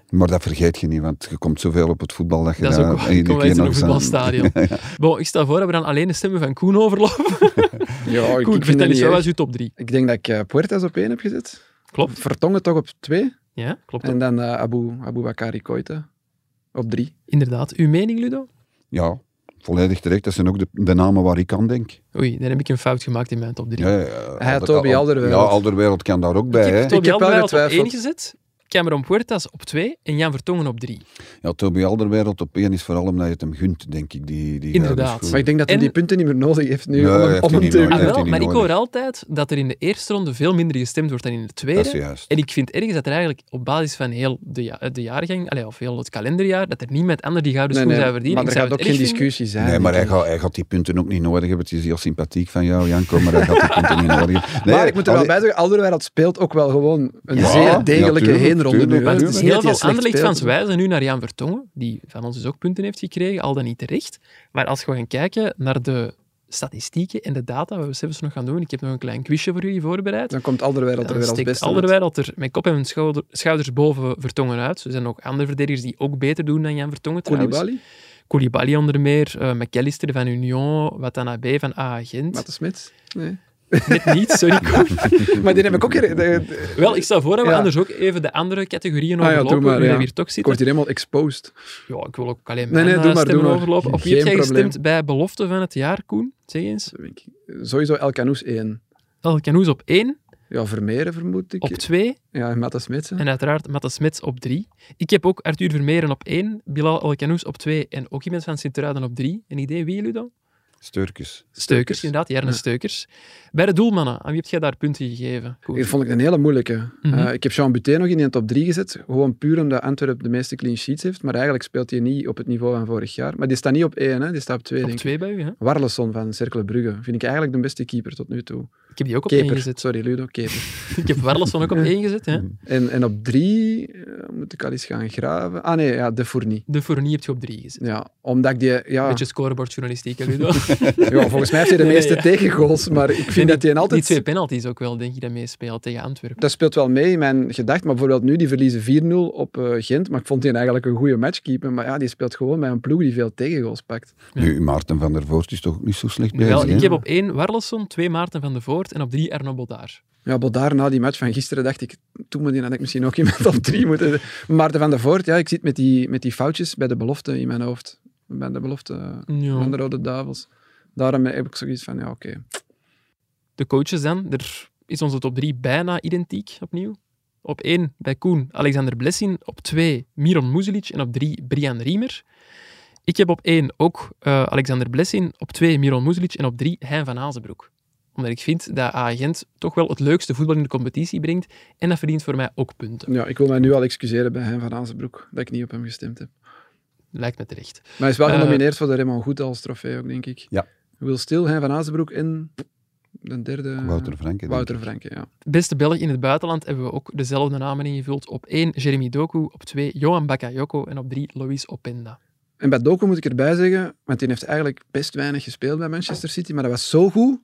Maar dat vergeet je niet, want je komt zoveel op het voetbal dat je Dat is daar ook waar. iedere Ik kom keer uit een nog zo- voetbalstadion. Bon, ik stel voor dat we dan alleen de stemmen van Koen overlopen. Ja, ik, Koen, ik vind vertel dat eens, wat was erg. uw top 3? Ik denk dat ik eh, Puertas op één heb gezet. Klopt. Vertongen toch op twee. Ja, klopt. En dan eh, Abu, Abu Bakari Koita op drie. Inderdaad. Uw mening, Ludo? Ja, volledig terecht. Dat zijn ook de, de namen waar ik aan denk. Oei, dan heb ik een fout gemaakt in mijn top 3. Ja, ja, Hij had Alder- Toby Al- Alderweireld. Ja, Alderwereld kan daar ook bij. ik Hè. heb Toby Ik heb wel Alderweireld op. 1 gezet, Cameron Puertas op 2 en Jan Vertongen op 3. Ja, Toby Alderwereld op één is vooral omdat je het hem gunt, denk ik. Die, die Inderdaad. schoen. Maar ik denk dat hij En- die punten niet meer nodig heeft nu Nee, om, hem- heeft om hij hem niet te. Ah, wel, maar ik hoor altijd dat er in de eerste ronde veel minder gestemd wordt dan in de Dat tweede. is juist. En ik vind ergens dat er eigenlijk op basis van heel de, ja- de jaargang, allee, of heel het kalenderjaar, dat er niet met anderen die gouden Nee, schoen nee, zou verdienen. maar er zou gaat ook geen discussie zijn. Nee, maar hij gaat, hij gaat die punten ook niet nodig hebben. Het is heel sympathiek van jou, Janko, maar hij gaat die punten niet nodig hebben. Nee, maar ik moet er wel bij zeggen, Alderweireld speelt ook wel gewoon een Ja, zeer degelijke heenronde nu. Het is Heel veel Anderlecht-fans wijzen nu naar Jan Vertongen, die van ons dus ook punten heeft gekregen, al dan niet terecht. Maar als we gaan kijken naar de statistieken en de data, wat we zelfs nog gaan doen, ik heb nog een klein quizje voor jullie voorbereid. Dan komt Alderweireld er weer als beste. Alderweireld er met kop en schouder- schouders boven Vertongen uit. Er zijn ook andere verdedigers die ook beter doen dan Jan Vertongen trouwens. Koulibaly, Koulibaly onder meer, eh McAllister van Union, Watanabe van AA Gent. Matte Smit. Nee. Net niet, sorry Koen. Maar die heb ik ook... hier- de- de- Wel, ik stel voor dat we Ja. anders ook even de andere categorieën Ah ja, doe overlopen, maar, ja. dat we hier toch Ik zitten. word hier helemaal exposed. Ja, ik wil ook alleen Nee, mijn nee, eh, doe maar, stemmen doe maar. overlopen. Op wie heb jij gestemd bij belofte van het jaar, Koen? Zeg eens. Sowieso El Canoes 1. El Canoes op 1, Ja, Vermeeren vermoed ik. op 2 Ja, en Matte Smit. hè. en uiteraard Matta Smits op 3. Ik heb ook Arthur Vermeeren op 1, Bilal El Canoes op 2 en ook iemand van Sint-Truiden op 3. Een idee wie jullie dan? Steurkes. Steukers, inderdaad, Jerne Ja. Steukers. Bij de doelmannen, aan wie heb jij daar punten gegeven? Hier vond ik een hele moeilijke. Mhm. Eh, ik heb Jean Buté nog in de top 3 gezet. Gewoon puur omdat Antwerpen de meeste clean sheets heeft. Maar eigenlijk speelt hij niet op het niveau van vorig jaar. Maar die staat niet op 1, hè. die staat op 2, op denk ik. 2 bij u, hè? Warleson van Cercle Brugge. Vind ik eigenlijk de beste keeper tot nu toe. Ik heb die ook op 1 Keeper. gezet. Sorry, Ludo. Keeper. Ik heb Warleson ook op 1 gezet, hè? En, en op 3 moet ik al eens gaan graven. Ah nee, ja, De Fournie. De Fournier heb je op 3 gezet. Ja, omdat ik die... Ja, Beetje scorebordjournalistiek, hè, Ludo? ja, volgens mij heeft hij de Nee, meeste ja. tegengoals. Maar ik vind dat hij een Die altijd... twee penalties ook wel, denk ik, dat meespeelt tegen Antwerpen. Dat speelt wel mee in mijn gedacht. Maar bijvoorbeeld nu, die verliezen 4-0 op eh, Gent. Maar ik vond die eigenlijk een goede matchkeeper. Maar ja, die speelt gewoon bij een ploeg die veel tegengoals pakt. Ja. Nu, Maarten van der Voort is toch ook niet zo slecht bezig. Wel, ik heb op 1 Warleson, 2 Maarten van de Voort en op 3 Arno Bodaar. Ja, Bodaar, na die match van gisteren, dacht ik... Toen moet had ik misschien ook iemand op 3 moeten... Maarten van der Voort, ja, ik zit met die, met die foutjes bij de belofte in mijn hoofd. Bij de belofte Ja. van de Rode Duivels. Daarom heb ik zoiets van, ja, oké. De coaches dan, er is onze top 3 bijna identiek opnieuw. Op 1 bij Koen Alexander Blessin, op 2 Miron Muzelic en op 3 Brian Riemer. Ik heb op 1 ook eh, Alexander Blessin, op 2 Miron Muzelic en op 3 Hein van Azenbroek. Omdat ik vind dat Agent toch wel het leukste voetbal in de competitie brengt en dat verdient voor mij ook punten. Ja, ik wil mij nu al excuseren bij Hein van Azenbroek, dat ik niet op hem gestemd heb. Lijkt me terecht. Maar hij is wel Eh, genomineerd voor de Raymond Goed als trofee ook, denk ik. Ja. Wil Stil, Hein van Azenbroek en de derde... Wouter Franke. Wouter. Franke, ja. Beste Belg in het buitenland hebben we ook dezelfde namen ingevuld. Op 1 Jeremy Doku, op 2 Johan Bakayoko en op 3 Lois Openda. En bij Doku moet ik erbij zeggen, want die heeft eigenlijk best weinig gespeeld bij Manchester City, maar dat was zo goed.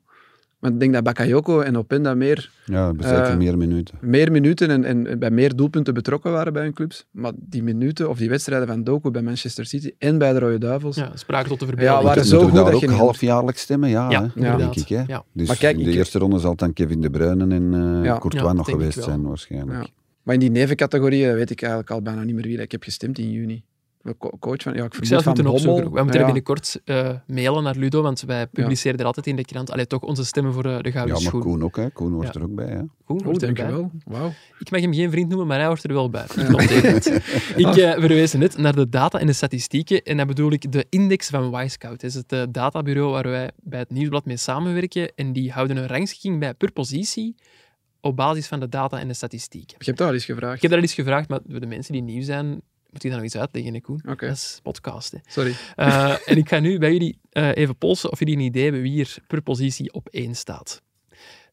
Want ik denk dat Bakayoko en Openda meer, Ja, Eh, meer minuten. meer minuten en, en bij meer doelpunten betrokken waren bij hun clubs. Maar die minuten of die wedstrijden van Doku bij Manchester City en bij de Rode Duivels, Ja, spraken tot de Ja, verbeelding. waren Moeten zo we goed daar dat ook je halfjaarlijks stemmen? Ja, Ja, hè, denk ik. Hè? Ja. Dus Maar kijk, in de ik- eerste ronde zal het dan Kevin De Bruyne en eh Ja. Courtois Ja, nog geweest zijn waarschijnlijk. Ja. Maar in die nevencategorieën weet ik eigenlijk al bijna niet meer wie ik heb gestemd in juni. Coach van, ja, ik Ik vermoed zelf van moeten opzoeken. We moeten Ja. er binnenkort eh, mailen naar Ludo, want wij publiceren er altijd in de krant allee, toch onze stemmen voor eh, de Gouden Ja, maar Schoen. Koen ook. Hè. Koen hoort Ja. er ook bij. Hè. Koen Oh, hoort erbij. dankjewel. Wauw. Ik mag hem geen vriend noemen, maar hij hoort er wel bij. Ik het. Ik eh, verwees net naar de data en de statistieken. En dat bedoel ik de index van Wisecout. Dat is het databureau waar wij bij het Nieuwsblad mee samenwerken. En die houden een rangschikking bij per positie op basis van de data en de statistieken. Je hebt daar al eens gevraagd. Ik heb daar al eens gevraagd, maar de mensen die nieuw zijn, moet ik dat nog eens uitleggen, hè, Koen? Oké. Dat is podcast, hè. Sorry. Eh, en ik ga nu bij jullie eh, even polsen of jullie een idee hebben wie er per positie op één staat.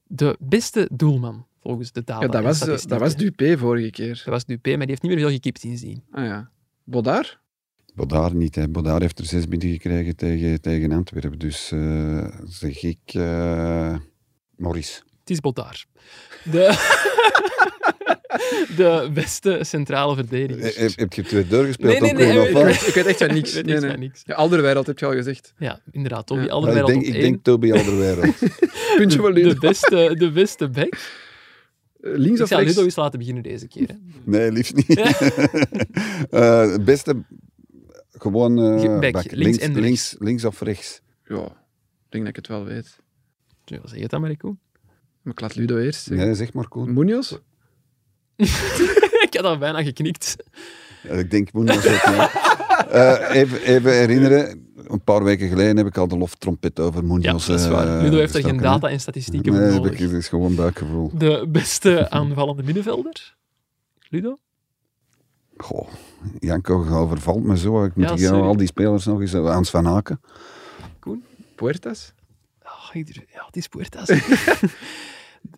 De beste doelman, volgens de data Ja, dat, was, dat was Dupé vorige keer. Dat was Dupé, maar die heeft niet meer veel gekiept sindsdien. Ah ja. Bodaar? Bodaar niet. Hè. Bodaar heeft er zes binnen gekregen tegen, tegen Antwerpen. Dus eh, zeg ik eh Maurice. Het is Botaar. De... De beste centrale verdediger. Heb, heb je twee doorgespeeld Nee, nee, op nee, Koen, of ik weet echt van niks. Nee, niks nee. van niks. Ja, Alderweireld heb je al gezegd. Ja, inderdaad. Toby Ja. Ja, Alderweireld ik denk, op ik denk Toby Alderweireld. Puntje voor de, beste, de beste back. Eh, Links Ik of zal rechts? Ludo eens laten beginnen deze keer. Hè. Nee, liefst niet. Eh, het beste, gewoon eh, Ge- back, back. links links, links, links of rechts. Ja, ik denk dat ik het wel weet. Ja, zeg het dan maar, Koen. Maar ik laat Ludo eerst. zeggen. Nee, zeg maar Koen. Munoz? ik had al bijna geknikt. Ik denk Munoz ook, ja. Eh, even, even herinneren, een paar weken geleden heb ik al de loftrompet over Ja, Munoz dat is waar. eh, Ludo heeft er geen data en statistieken Nee, voor ik- nodig. het is gewoon buikgevoel. De beste aanvallende middenvelder? Ludo? Goh, Janko overvalt me zo. Ik moet Ja, al die spelers nog eens... eh, Hans van Aken. Puertas? Oh, ja, het is Puertas.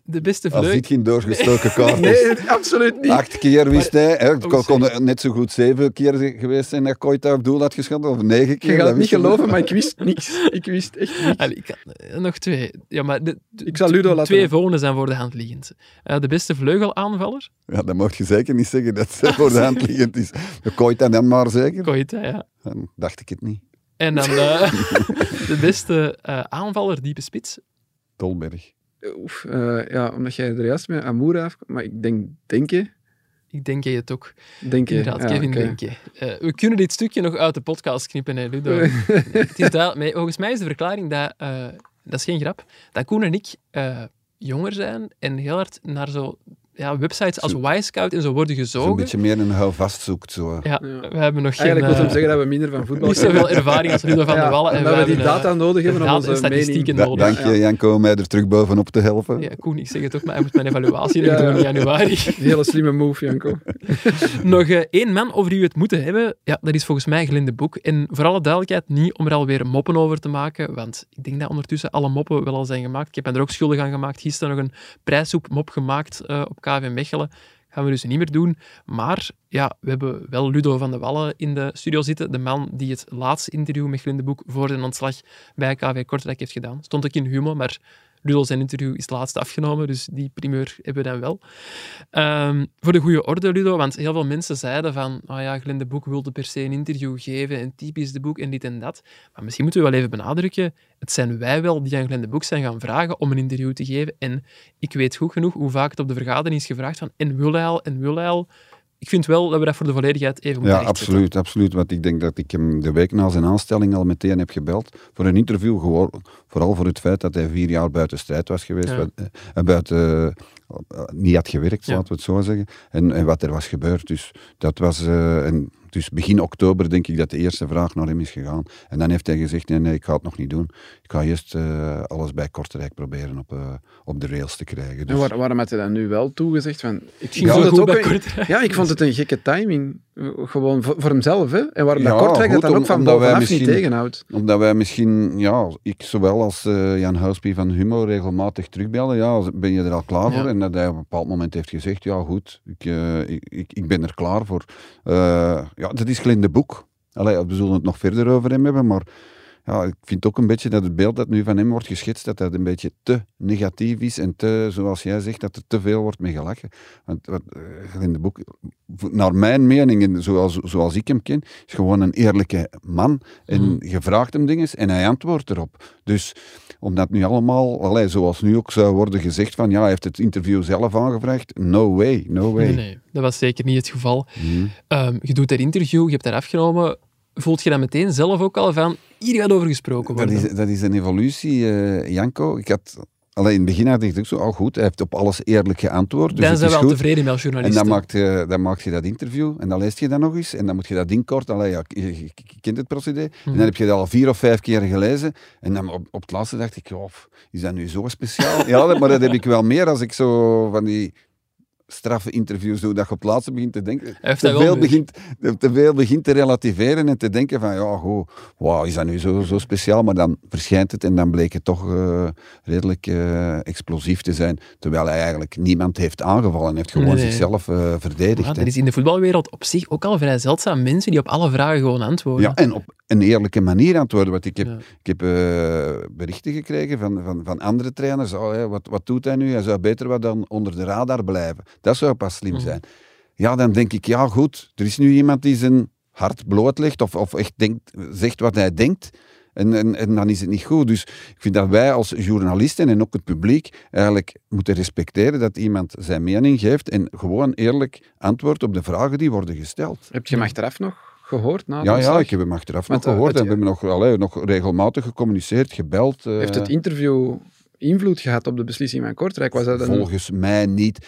de beste Als vleugel. dit geen doorgestoken kaart is. Nee, absoluut niet. Acht keer wist hij. Hè. Het Oh, kon, net zo goed zeven keer geweest zijn dat Koita op doel had geschoten. Of negen keer. Je gaat het niet geloven, maar ik wist niks. Ik wist echt niks. Allee, ik had, eh, nog twee. Ja, maar de, Ik zal Ludo laten Twee volgende zijn voor de hand liggend. Eh, de beste vleugelaanvaller? Ja, dat mag je zeker niet zeggen dat ze voor de hand liggend is. De Koita dan maar zeker. Koita, ja. Dan dacht ik het niet. En dan eh, de beste eh, aanvaller, diepe spits. Dolberg. Oef, eh, ja, omdat jij er juist met Amoura afkomt. Maar ik denk, denk je? Ik denk je het ook. Denk je. Inderdaad, ja, Kevin denk je. Eh, we kunnen dit stukje nog uit de podcast knippen, hè, Ludo. het is volgens mij is de verklaring dat, eh, dat is geen grap, dat Koen en ik eh, jonger zijn en heel hard naar zo ja, websites als Y-Scout en zo worden Dus een gezogen. beetje meer een houvast zoekt. Zo. Ja, Ja. we hebben nog geen... Eigenlijk wil eh, hem zeggen dat we minder van voetbal niet zoveel ervaring als Ludo van Ja, der Wallen. en we dat we die hebben, eh, data nodig hebben om data onze en statistieken nodig. dank je, Janko, om mij er terug bovenop te helpen. Ja, Koen, ik zeg het ook, maar hij moet mijn evaluatie nog doen in ja. januari. Een hele slimme move, Janko. Nog eh, één man over wie we het moeten hebben. Ja, dat is volgens mij Glinde Boek. En voor alle duidelijkheid, niet om er alweer moppen over te maken, want ik denk dat ondertussen alle moppen wel al zijn gemaakt. Ik heb er ook schuldig aan gemaakt. Gisteren nog een prijssoepmop gemaakt eh, op KV Mechelen. Gaan we dus niet meer doen. Maar ja, we hebben wel Ludo van de Wallen in de studio zitten. De man die het laatste interview met Glinde Boek voor zijn ontslag bij KV Kortrijk heeft gedaan. Stond ook in Humo, maar Ludo zijn interview is het laatste afgenomen, dus die primeur hebben we dan wel. Ehm, voor de goede orde, Ludo, want heel veel mensen zeiden van oh ja, Glenn Boek wilde per se een interview geven en typisch de Boek en dit en dat. Maar misschien moeten we wel even benadrukken, het zijn wij wel die aan Glenn Boek zijn gaan vragen om een interview te geven. En ik weet goed genoeg hoe vaak het op de vergadering is gevraagd van en wil hij al, en wil hij al. Ik vind wel dat we dat voor de volledigheid even moeten Ja, absoluut, absoluut. Want ik denk dat ik hem de week na zijn aanstelling al meteen heb gebeld voor een interview. Gewoon, vooral voor het feit dat hij vier jaar buiten strijd was geweest. Ja. wat- eh, buiten, eh, niet had gewerkt, Ja. laten we het zo zeggen. En, en wat er was gebeurd. Dus dat was... eh, en, dus begin oktober denk ik dat de eerste vraag naar hem is gegaan. En dan heeft hij gezegd, nee, nee, ik ga het nog niet doen. Ik ga eerst eh, alles bij Kortrijk proberen op, eh, op de rails te krijgen. En Dus, waar- waarom had hij dan nu wel toegezegd? Van, ik, Ging vond zo goed bij Kortrijk. Ja, ik vond het een gekke timing. Gewoon voor, voor hemzelf. Hè? En waarom Ja, dat Kortrijk dat dan ook van bovenaf niet tegenhoudt. Omdat wij misschien, ja, ik zowel als eh, Jan Huispie van Humo regelmatig terugbellen. Ja, ben je er al klaar Ja. voor? En dat hij op een bepaald moment heeft gezegd, ja goed, ik, ik, ik, ik ben er klaar voor. Ja, dat is de Boek. Allee, we zullen het nog verder over hem hebben, maar ja, ik vind ook een beetje dat het beeld dat nu van hem wordt geschetst, dat dat een beetje te negatief is en te, zoals jij zegt, dat er te veel wordt mee gelachen. Want wat, eh, Glinde de Boek, naar mijn mening, en zoals, zoals ik hem ken, is gewoon een eerlijke man. En Mhm. je vraagt hem dingen en hij antwoordt erop. Dus omdat nu allemaal, allee, zoals nu ook zou worden gezegd van ja, hij heeft het interview zelf aangevraagd. No way, no way. Nee, nee, dat was zeker niet het geval. Mhm. Ehm, je doet dat interview, je hebt dat afgenomen. Voelt je dan meteen zelf ook al van, hier gaat over gesproken Dat worden? is, dat is een evolutie, eh, Janko. Ik had, alleen in het begin had ik ook zo, oh goed, hij heeft op alles eerlijk geantwoord. Dus dan zijn we al tevreden met als En journalisten. dan maakt, je, dan maakt je dat interview en dan leest je dat nog eens en dan moet je dat ding kort. Allee, ja, je, je- je kent het procedé. En Mhm. dan heb je dat al vier of vijf keer gelezen. En dan op, op het laatste dacht ik, joh, is dat nu zo speciaal? ja, dat- maar dat heb ik wel meer als ik zo van die straffe interviews doe, dat je op het laatste begint te denken. heeft Te veel, begint, te veel begint te relativeren en te denken van, ja, goh, wauw, is dat nu zo, zo speciaal? Maar dan verschijnt het en dan bleek het toch eh, redelijk eh, explosief te zijn. Terwijl hij eigenlijk niemand heeft aangevallen. Heeft gewoon Nee, zichzelf eh, verdedigd. Ja, hè. dat is in de voetbalwereld op zich ook al vrij zeldzaam. Mensen die op alle vragen gewoon antwoorden. Ja, en op een eerlijke manier antwoorden. Want ik heb, Ja. ik heb berichten gekregen van, van, van andere trainers. Oh, hè, wat, wat doet hij nu? Hij zou beter wat dan onder de radar blijven. Dat zou pas slim Mhm. zijn. Ja, dan denk ik, ja goed, er is nu iemand die zijn hart blootlegt of, of echt denkt, zegt wat hij denkt. En, en, en dan is het niet goed. Dus ik vind dat wij als journalisten en ook het publiek eigenlijk moeten respecteren dat iemand zijn mening geeft en gewoon eerlijk antwoordt op de vragen die worden gesteld. Heb je hem achteraf nog gehoord? Na Ja, ja, ik heb hem achteraf nog eh, gehoord. en we hebben nog, allee, nog regelmatig gecommuniceerd, gebeld. eh, Heeft het interview invloed gehad op de beslissing van Kortrijk? Was dat een... Volgens mij niet.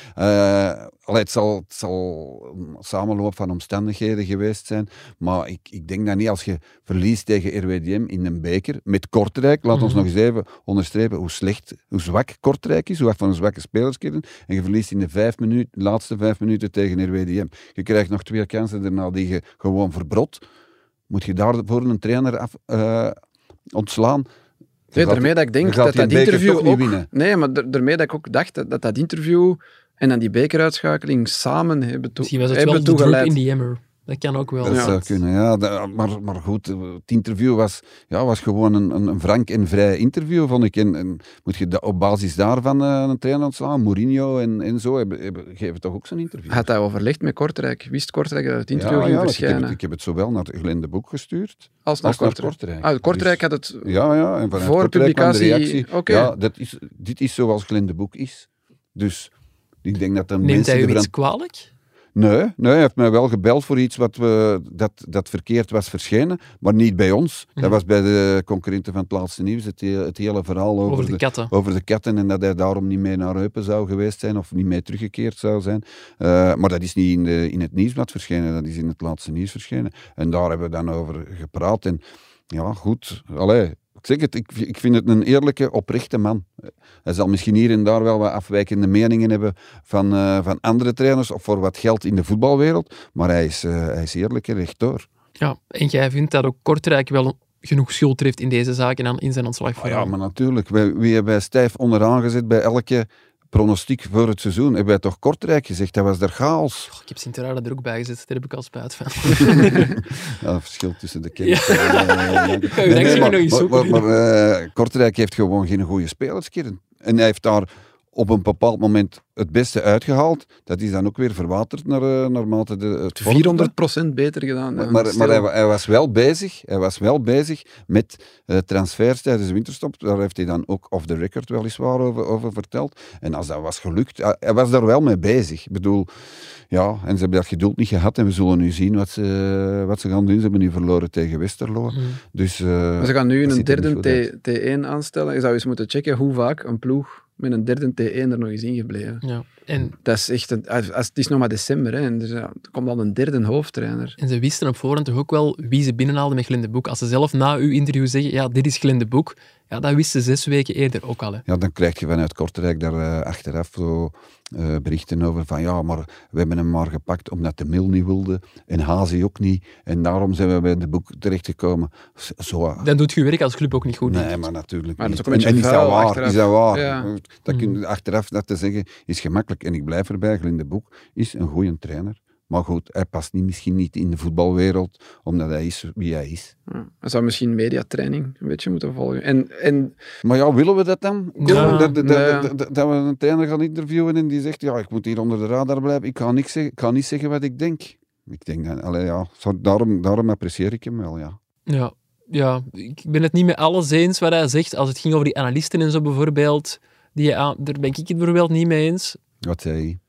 Allee, het, zal, het zal een samenloop van omstandigheden geweest zijn. Maar ik, ik denk dat niet als je verliest tegen RWDM in een beker met Kortrijk. Laat ons Mhm. nog eens even onderstrepen hoe slecht, hoe zwak Kortrijk is. Hoe voor een zwakke spelers kiezen. En je verliest in de vijf minuten, laatste vijf minuten tegen RWDM. Je krijgt nog twee kansen daarna die je gewoon verbrot. Moet je daarvoor een trainer af, eh, ontslaan? Nee, daarmee dat ik denk dat die dat interview ook... winnen. Nee, maar da- daarmee dat ik ook dacht dat dat, dat interview en dan die bekeruitschakeling samen hebben, toe, Misschien was het hebben wel toegeleid. in the hammer. Dat kan ook wel. Dat Ja. zou kunnen, ja. Maar, maar goed, het interview was, ja, was gewoon een, een, een frank en vrij interview, vond ik. En, en moet je op basis daarvan eh, een trainer ontslaan? Mourinho en, en zo hebben, hebben, geven toch ook zo'n interview? Had hij overlegd met Kortrijk? Wist Kortrijk dat het interview ja, ging ja, ik, heb het, ik heb het zowel naar Glenn de Boek gestuurd, als naar als naar Kortrijk. Kortrijk. Ah, Kortrijk Dus- had het... Ja, ja. En Voor Kortrijk kwam de publicatie- reactie. Ja, dat is, dit is zoals Glenn de Boek is. Dus ik denk dat de Neemt mensen... hij de u iets kwalijk? Nee, nee, hij heeft mij wel gebeld voor iets wat we, dat, dat verkeerd was verschenen, maar niet bij ons. Mhm. Dat was bij de concurrenten van het laatste nieuws, het, he- het hele verhaal over, Over de katten. over de katten en dat hij daarom niet mee naar Eupen zou geweest zijn of niet mee teruggekeerd zou zijn. Eh, maar dat is niet in, de, in het nieuwsblad verschenen, dat is in het laatste nieuws verschenen. En daar hebben we dan over gepraat. En ja, goed, allee, ik zeg het, ik, ik vind het een eerlijke, oprechte man. Hij zal misschien hier en daar wel wat afwijkende meningen hebben van, eh, van andere trainers of voor wat geld in de voetbalwereld, maar hij is, eh, hij is eerlijk en rechtdoor. Ja, en jij vindt dat ook Kortrijk wel genoeg schuld heeft in deze zaak en in zijn ontslag ja, maar natuurlijk. Wij, wie hebben wij stijf onderaan gezet bij elke pronostiek voor het seizoen? Hebben wij toch Kortrijk gezegd? Dat was er chaos. Ik heb Sint-Truiden er ook bij gezet, daar heb ik al spijt van. Ja, het verschil tussen de kennis. en, Ik ga u denk ik nog eens maar, zoeken. maar, maar, eh, Kortrijk heeft gewoon geen goede spelerskern. En hij heeft daar op een bepaald moment het beste uitgehaald. Dat is dan ook weer verwaterd naar, eh, naarmate de, het vorderde. 400% beter gedaan. Maar, maar, maar hij, wa- hij was wel bezig, hij was wel bezig met eh, transfers tijdens de winterstop. Daar heeft hij dan ook off the record weliswaar over, over verteld. En als dat was gelukt, hij- hij was daar wel mee bezig. Ik bedoel, ja, en ze hebben dat geduld niet gehad. En we zullen nu zien wat ze, wat ze gaan doen. Ze hebben nu verloren tegen Westerlo. Mhm. Dus, eh, Maar ze gaan nu een er derde goed uit. T, T1 aanstellen. Je zou eens moeten checken hoe vaak een ploeg met een derde T1 er nog is ingebleven. Ja. En, Dat is echt een, als, het is nog maar december hè, en dus, er komt al een derde hoofdtrainer. en ze wisten op voorhand toch ook wel wie ze binnenhaalden met Glenn de Boek. Als ze zelf na uw interview zeggen, ja, dit is Glenn de Boek, ja, dat wisten ze zes weken eerder ook al. Hè. Ja, dan krijg je vanuit Kortrijk daar eh, achteraf zo eh, berichten over van ja, maar we hebben hem maar gepakt omdat de Mil niet wilde en Hazi ook niet. En daarom zijn we bij de boek terechtgekomen. Zo, Dan doet je werk als club ook niet goed. Nee, maar natuurlijk Maar dat is ook een En- is dat waar? achteraf. Is dat waar? Ja. Dat kun, Mm. Achteraf dat te zeggen is gemakkelijk. En ik blijf erbij, Glinde Boek is een goede trainer. Maar goed, hij past niet, misschien niet in de voetbalwereld, omdat hij is wie hij is. Ja. Hij zou misschien mediatraining een beetje moeten volgen. En, en Maar ja, willen we dat dan? Ja, dat, dat, dat, dat- dat we een trainer gaan interviewen en die zegt, ja, ik moet hier onder de radar blijven. Ik ga, niks zeggen, ik ga niet zeggen wat ik denk. Ik denk, dan, allee, ja, daarom, daarom apprecieer ik hem wel, ja. Ja, ja, ik ben het niet met alles eens wat hij zegt. Als het ging over die analisten en zo bijvoorbeeld, die aan, daar ben ik het bijvoorbeeld niet mee eens. Wat zei hij?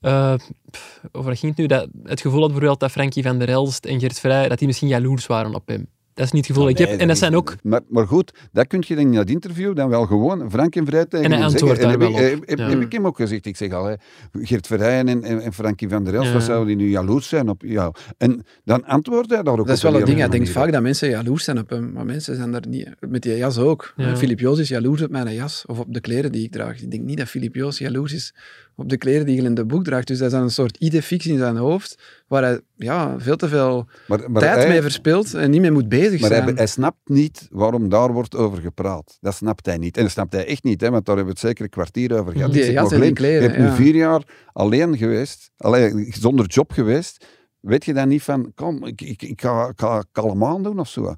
Eh, pff, over wat ging het nu? Dat, het gevoel had bijvoorbeeld dat Frankie van der Elst en Gert Vrij, dat die misschien jaloers waren op hem. Dat is niet het gevoel dat ik heb. En dat zijn ook... Maar, maar goed, dat kun je dan in dat interview dan wel gewoon frank en vrij tegen En hij antwoordt daar heb, wel ik, op. heb, Ja. heb ik hem ook gezegd. Ik zeg al, hè, Geert Verheyen en, en, en Frankie van der Elst, Ja. wat zouden die nu jaloers zijn op jou? En dan antwoordde hij daar ook dat is op wel een ding. Denkt manier vaak dat mensen jaloers zijn op hem. Maar mensen zijn daar niet... Met die jas ook. Ja. Filip Joos is jaloers op mijn jas. Of op de kleren die ik draag. Ik denk niet dat Filip Joos jaloers is op de kleren die Glenn de Boek draagt. Dus dat is een soort idee fix in zijn hoofd. Waar hij ja, veel te veel Maar, maar tijd hij- mee verspilt en niet mee moet bezig Maar zijn. hij, hij snapt niet waarom daar wordt over gepraat. Dat snapt hij niet. En dat snapt hij echt niet, hè, want daar hebben we het zeker een kwartier over gehad. Die Ik zeg, jas maar en die kleren, Je hebt nu vier jaar alleen geweest, alleen, zonder job geweest. Weet je dan niet van, kom, ik, ik, ik ga, ik ga kalm aan doen of zo?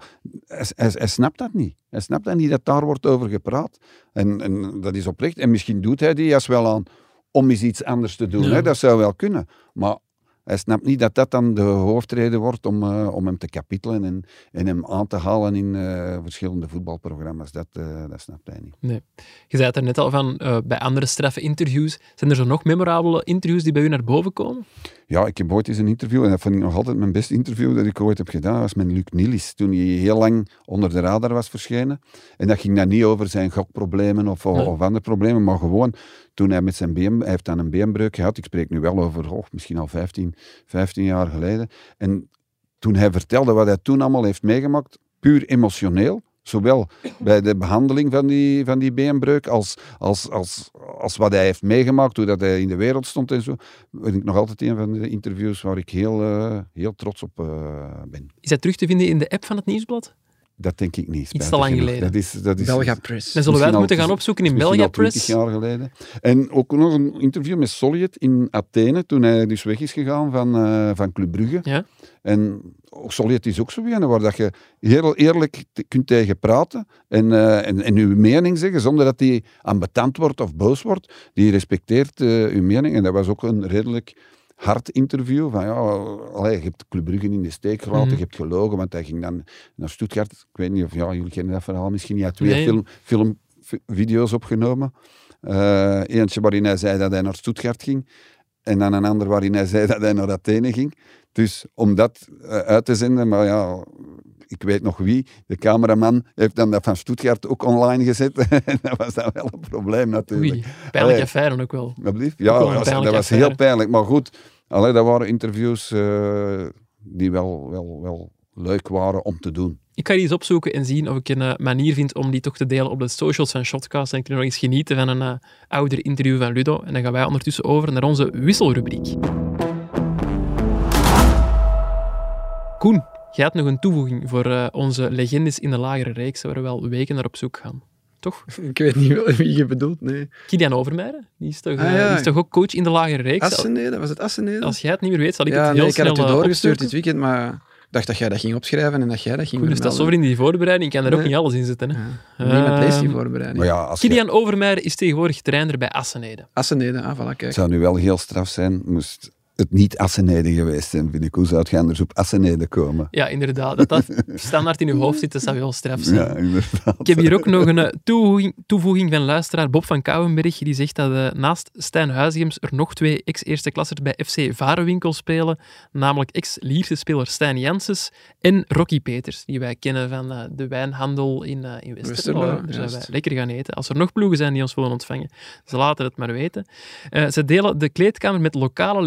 Hij, hij, hij snapt dat niet. Hij snapt dat niet dat daar wordt over gepraat. En, en dat is oprecht. En misschien doet hij die jas wel aan om eens iets anders te doen. Ja. Hè? Dat zou wel kunnen. Maar hij snapt niet dat dat dan de hoofdreden wordt om, eh, om hem te kapitelen en, en hem aan te halen in eh, verschillende voetbalprogramma's. Dat, eh, dat snapt hij niet. Je zei het er net al van, bij andere straffe interviews. Zijn er zo nog memorabele interviews die bij u naar boven komen? Ja, ik heb ooit eens een interview, en dat vond ik nog altijd mijn beste interview dat ik ooit heb gedaan, dat was met Luc Nielis, toen hij heel lang onder de radar was verschenen. En dat ging dan niet over zijn gokproblemen of, Nee. of andere problemen, maar gewoon toen hij met zijn been, hij heeft dan een beenbreuk gehad, ik spreek nu wel over oh, misschien al 15, 15 jaar geleden. En toen hij vertelde wat hij toen allemaal heeft meegemaakt, puur emotioneel, zowel bij de behandeling van die, van die beenbreuk als, als, als, als wat hij heeft meegemaakt, hoe dat hij in de wereld stond en zo, ben ik nog altijd een van de interviews waar ik heel, eh, heel trots op eh, ben. Is dat terug te vinden in de app van het Nieuwsblad? Dat denk ik niet. spijtig te lang genoeg. geleden. Dat is, dat is, Belga Press. Dan zullen wij het moeten gaan opzoeken in misschien Belgia al 20 Press. jaar geleden. En ook nog een interview met Soljet in Athene, toen hij dus weg is gegaan van, eh, van Club Brugge. Ja. En ook Soljet is ook zo een waar dat je heel eerlijk te- kunt tegen praten en, eh, en, en uw mening zeggen, zonder dat die ambetant wordt of boos wordt. Die respecteert eh, uw mening. En dat was ook een redelijk hard interview. Van ja, allee, je hebt Club Brugge in de steek gelaten, Mhm. je hebt gelogen, want hij ging dan naar Stuttgart. Ik weet niet of ja, jullie kennen dat verhaal misschien. Hij had twee Nee. film, filmvideo's opgenomen. Eh, eentje waarin hij zei dat hij naar Stuttgart ging. En dan een ander waarin hij zei dat hij naar Athene ging. Dus om dat eh, uit te zenden, maar ja, ik weet nog wie, de cameraman heeft dan dat van Stuttgart ook online gezet. En dat was dan wel een probleem natuurlijk. Oei, pijnlijke Allee. affaire ook wel. Ook Ja, wel een was, dat was heel pijnlijk. Maar goed, allee, dat waren interviews eh, die wel, wel, wel leuk waren om te doen. Ik ga die eens opzoeken en zien of ik een eh, manier vind om die toch te delen op de socials van Shotcast. En ik kan nog eens genieten van een eh, ouder interview van Ludo. En dan gaan wij ondertussen over naar onze wisselrubriek. Koen, jij had nog een toevoeging voor eh, onze legendes in de lagere reeks, waar we wel weken naar op zoek gaan. Toch? Ik weet niet wel wie je bedoelt, nee. Kilian Overmeijer, die is toch, Ah, eh, ja. die is toch ook coach in de lagere reeks? Assenede, was het Assenede? Als jij het niet meer weet, zal ik ja, het heel nee, ik had snel het je eh, doorgestuurd opzoeken. dit weekend, maar ik dacht dat jij dat ging opschrijven en dat jij dat ging Koen, er staat zo vermelden. in die voorbereiding, ik kan er ook niet alles in zetten. Hè. Ja. Niemand leest die Ehm, voorbereiding. Maar ja, als je, Kilian Overmeijer is tegenwoordig trainer bij Assenede. Assenede, ah, voilà, kijk. het zou nu wel heel straf zijn, moest het niet Assenede geweest zijn, vind ik. Hoe zou het anders op Assenede komen? Ja, inderdaad. Dat dat standaard in uw hoofd zit, dat zou heel straf zijn. Ja, inderdaad. Ik heb hier ook nog een eh, toevoeging, toevoeging van luisteraar Bob van Kouwenberg. Die zegt dat eh, naast Stijn Huizigems er nog twee ex-eerste klassers bij FC Varenwinkel spelen. Namelijk ex-Lierse speler Stijn Janssens en Rocky Peters. Die wij kennen van eh, de wijnhandel in, in Westerlo. Westerlo, Daar zouden wij lekker gaan eten. Als er nog ploegen zijn die ons willen ontvangen, ze laten het maar weten. Eh, ze delen de kleedkamer met lokale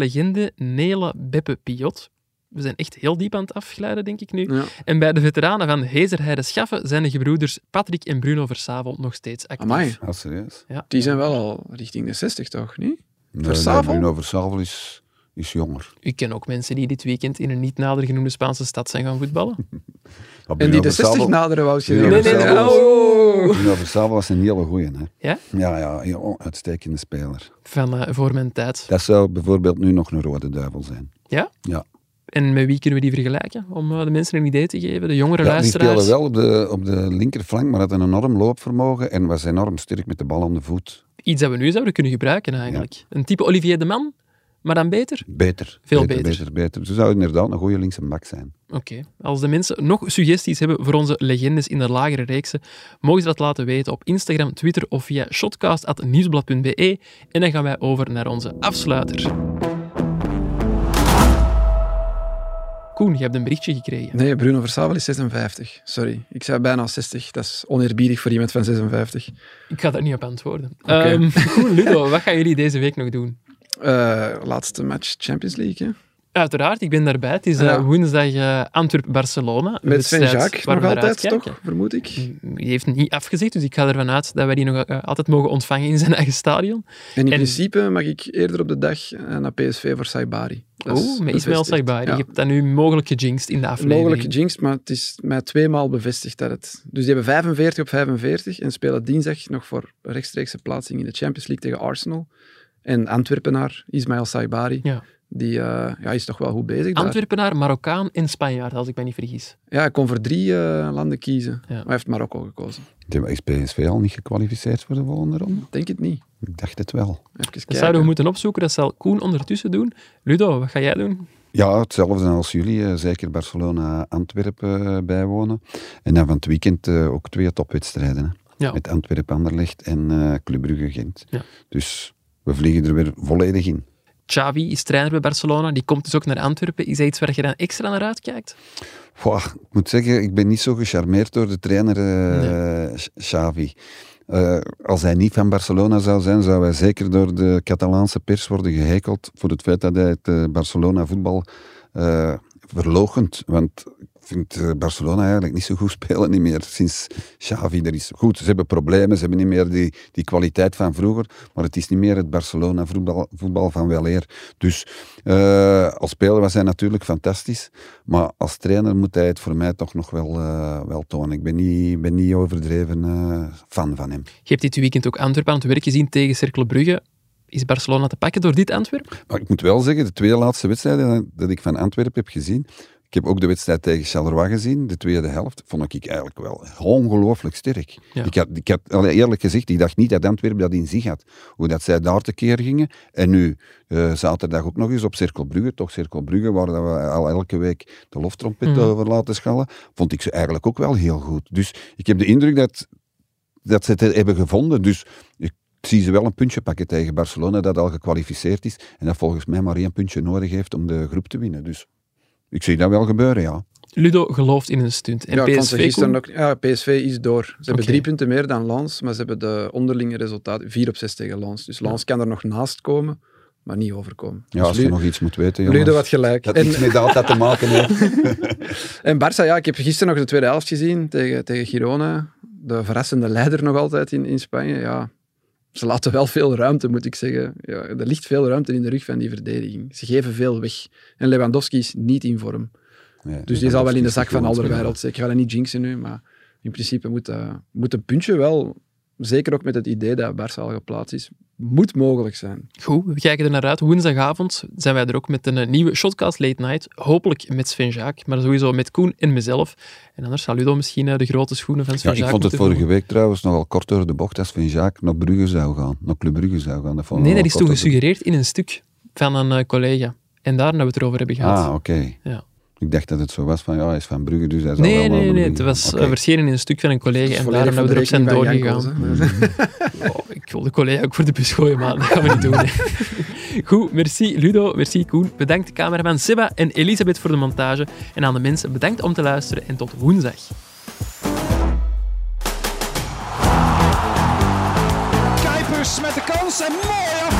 Nele Beppe Piot. We zijn echt heel diep aan het afglijden, denk ik nu. Ja. En bij de veteranen van Hezerheide Schaffen zijn de gebroeders Patrick en Bruno Versavel nog steeds actief. Amai, Ah, serieus? die zijn wel al richting de 60, toch? Niet? Nee, Versavel? nee, Bruno Versavel is, is jonger. Ik ken ook mensen die dit weekend in een niet nader genoemde Spaanse stad zijn gaan voetballen. Maar En die de 60 Versavel- naderen, wou je Nee, nee, nee. Oh. Bruno was een hele goeie. Hè? Ja? Ja, ja, een oh, uitstekende speler. Van eh, voor mijn tijd. Dat zou bijvoorbeeld nu nog een rode duivel zijn. Ja? Ja. En met wie kunnen we die vergelijken? Om eh, de mensen een idee te geven, de jongere Ja, die luisteraars. speelde wel op de, op de linkerflank, maar had een enorm loopvermogen en was enorm sterk met de bal aan de voet. Iets dat we nu zouden kunnen gebruiken eigenlijk. Een type Olivier de Man, maar dan beter? Beter. Veel beter. beter. beter, beter. Ze zou inderdaad een goede linkse bak zijn. Oké. Als de mensen nog suggesties hebben voor onze legendes in de lagere reeksen, mogen ze dat laten weten op Instagram, Twitter of via shotcast.nieuwsblad.be. En dan gaan wij over naar onze afsluiter. Koen, je hebt een berichtje gekregen. Nee, Bruno Versavel is 56. Sorry, ik zei bijna 60. Dat is oneerbiedig voor iemand van 56. Ik ga daar niet op antwoorden. Ehm, Koen, Ludo, wat gaan jullie deze week nog doen? Eh, laatste match Champions League, hè? Uiteraard, ik ben daarbij. Het is eh, Ja. woensdag eh, Antwerp-Barcelona. Met Sven Jacques nog altijd, toch? Vermoed ik. Die heeft niet afgezegd, dus ik ga ervan uit dat wij die nog eh, altijd mogen ontvangen in zijn eigen stadion. En in En- principe mag ik eerder op de dag eh, naar PSV voor Saibari. Dat Oeh, met Ismail. Saibari. Ja. Je hebt dat nu mogelijk gejinxed in de aflevering. Mogelijk gejinxed, maar het is mij tweemaal bevestigd dat het... Dus die hebben 45 op 45 en spelen dinsdag nog voor rechtstreekse plaatsing in de Champions League tegen Arsenal. En Antwerpenaar, Ismail Saibari, Ja. Die eh, ja, is toch wel goed bezig daar. Antwerpenaar, Marokkaan en Spanjaard, als ik me niet vergis. Ja, hij kon voor drie eh, landen kiezen. Ja. Maar hij heeft Marokko gekozen. Is PSV al niet gekwalificeerd voor de volgende ronde? Denk het niet. Ik dacht het wel. Even Dat kijken. zouden we moeten opzoeken, dat zal Koen ondertussen doen. Ludo, wat ga jij doen? Ja, hetzelfde als jullie. eh, zeker Barcelona-Antwerpen bijwonen. En dan van het weekend eh, ook twee topwedstrijden. Hè. Ja. Met Antwerpen-Anderlecht en eh Club Brugge-Gent. Ja. Dus we vliegen er weer volledig in. Xavi is trainer bij Barcelona, die komt dus ook naar Antwerpen. Is dat iets waar je dan extra naar uitkijkt? Goh, ik moet zeggen, ik ben niet zo gecharmeerd door de trainer eh, Xavi. Eh, als hij niet van Barcelona zou zijn, zou hij zeker door de Catalaanse pers worden gehekeld voor het feit dat hij het eh, Barcelona-voetbal eh verloochent. Want vind eh, Barcelona eigenlijk niet zo goed spelen niet meer sinds Xavi er is. Goed, ze hebben problemen, ze hebben niet meer die, die kwaliteit van vroeger, maar het is niet meer het Barcelona-voetbal voetbal van weleer. Dus eh, als speler was hij natuurlijk fantastisch, maar als trainer moet hij het voor mij toch nog wel, eh, wel tonen. Ik ben niet, ben niet overdreven fan van hem. Je hebt dit weekend ook Antwerpen aan het werk gezien tegen Cercle Brugge. Is Barcelona te pakken door dit Antwerpen? Maar ik moet wel zeggen, de twee laatste wedstrijden dat ik van Antwerpen heb gezien, ik heb ook de wedstrijd tegen Charleroi gezien, de tweede helft, vond ik eigenlijk wel ongelooflijk sterk. Ja. Ik had, ik had eerlijk gezegd, ik dacht niet dat Antwerpen dat in zich had. Hoe dat zij daar tekeer gingen. En nu, eh, zaterdag ook nog eens op Cirkel Brugge, toch Cirkel Brugge, waar we al elke week de loftrompet Mhm. over laten schallen, vond ik ze eigenlijk ook wel heel goed. Dus ik heb de indruk dat, dat ze het hebben gevonden. Dus ik zie ze wel een puntje pakken tegen Barcelona, dat al gekwalificeerd is. En dat volgens mij maar één puntje nodig heeft om de groep te winnen. Dus ik zie dat wel gebeuren, ja. Ludo gelooft in een stunt. En ja, ik vond ze PSV, ook, ja, PSV is door. Ze hebben drie punten meer dan Lens, maar ze hebben de onderlinge resultaten 4 op 6 tegen Lens. Dus Lens kan er nog naast komen, maar niet overkomen. Ja, Dus als je nog iets moet weten, jongens. Ludo had gelijk. Dat En, iets met data te maken heeft. en Barça, ja, ik heb gisteren nog de tweede helft gezien tegen, tegen Girona. De verrassende leider nog altijd in, in Spanje. Ja, ze laten wel veel ruimte, moet ik zeggen. Ja, er ligt veel ruimte in de rug van die verdediging. Ze geven veel weg. En Lewandowski is niet in vorm. Nee, Dus die zal wel in de zak van Alderweireld. Ik ga dat niet jinxen nu, maar in principe moet, eh, moet een puntje wel, zeker ook met het idee dat Barça al geplaatst is, moet mogelijk zijn. Goed, we kijken er naar uit. Woensdagavond zijn wij er ook met een eh, nieuwe Shotcast Late Night. Hopelijk met Sven Jaak, maar sowieso met Koen en mezelf. En anders zal Ludo misschien eh, de grote schoenen van Sven Ja, ik Jaak vond het vorige week trouwens nogal kort door de bocht als Van Jacques naar Brugge zou gaan. Naar Club Brugge zou gaan. Dat vond ik Nee, dat is toen gesuggereerd in een stuk van een eh, collega. En daar hebben we het erover hebben gehad. Ah, oké. Ja. Ik dacht dat het zo was van, ja, hij is van Brugge, dus hij zal Nee, wel nee, nee. Het was eh, verschenen in een stuk van een collega en daarom hebben we erop de zijn doorgegaan. Oh, ik wil de collega ook voor de bus gooien, maar dat gaan we niet doen. hè. Goed, merci Ludo, merci Koen. Bedankt cameraman Seba en Elisabeth voor de montage. En aan de mensen bedankt om te luisteren en tot woensdag. Kuipers met de kans en mooi.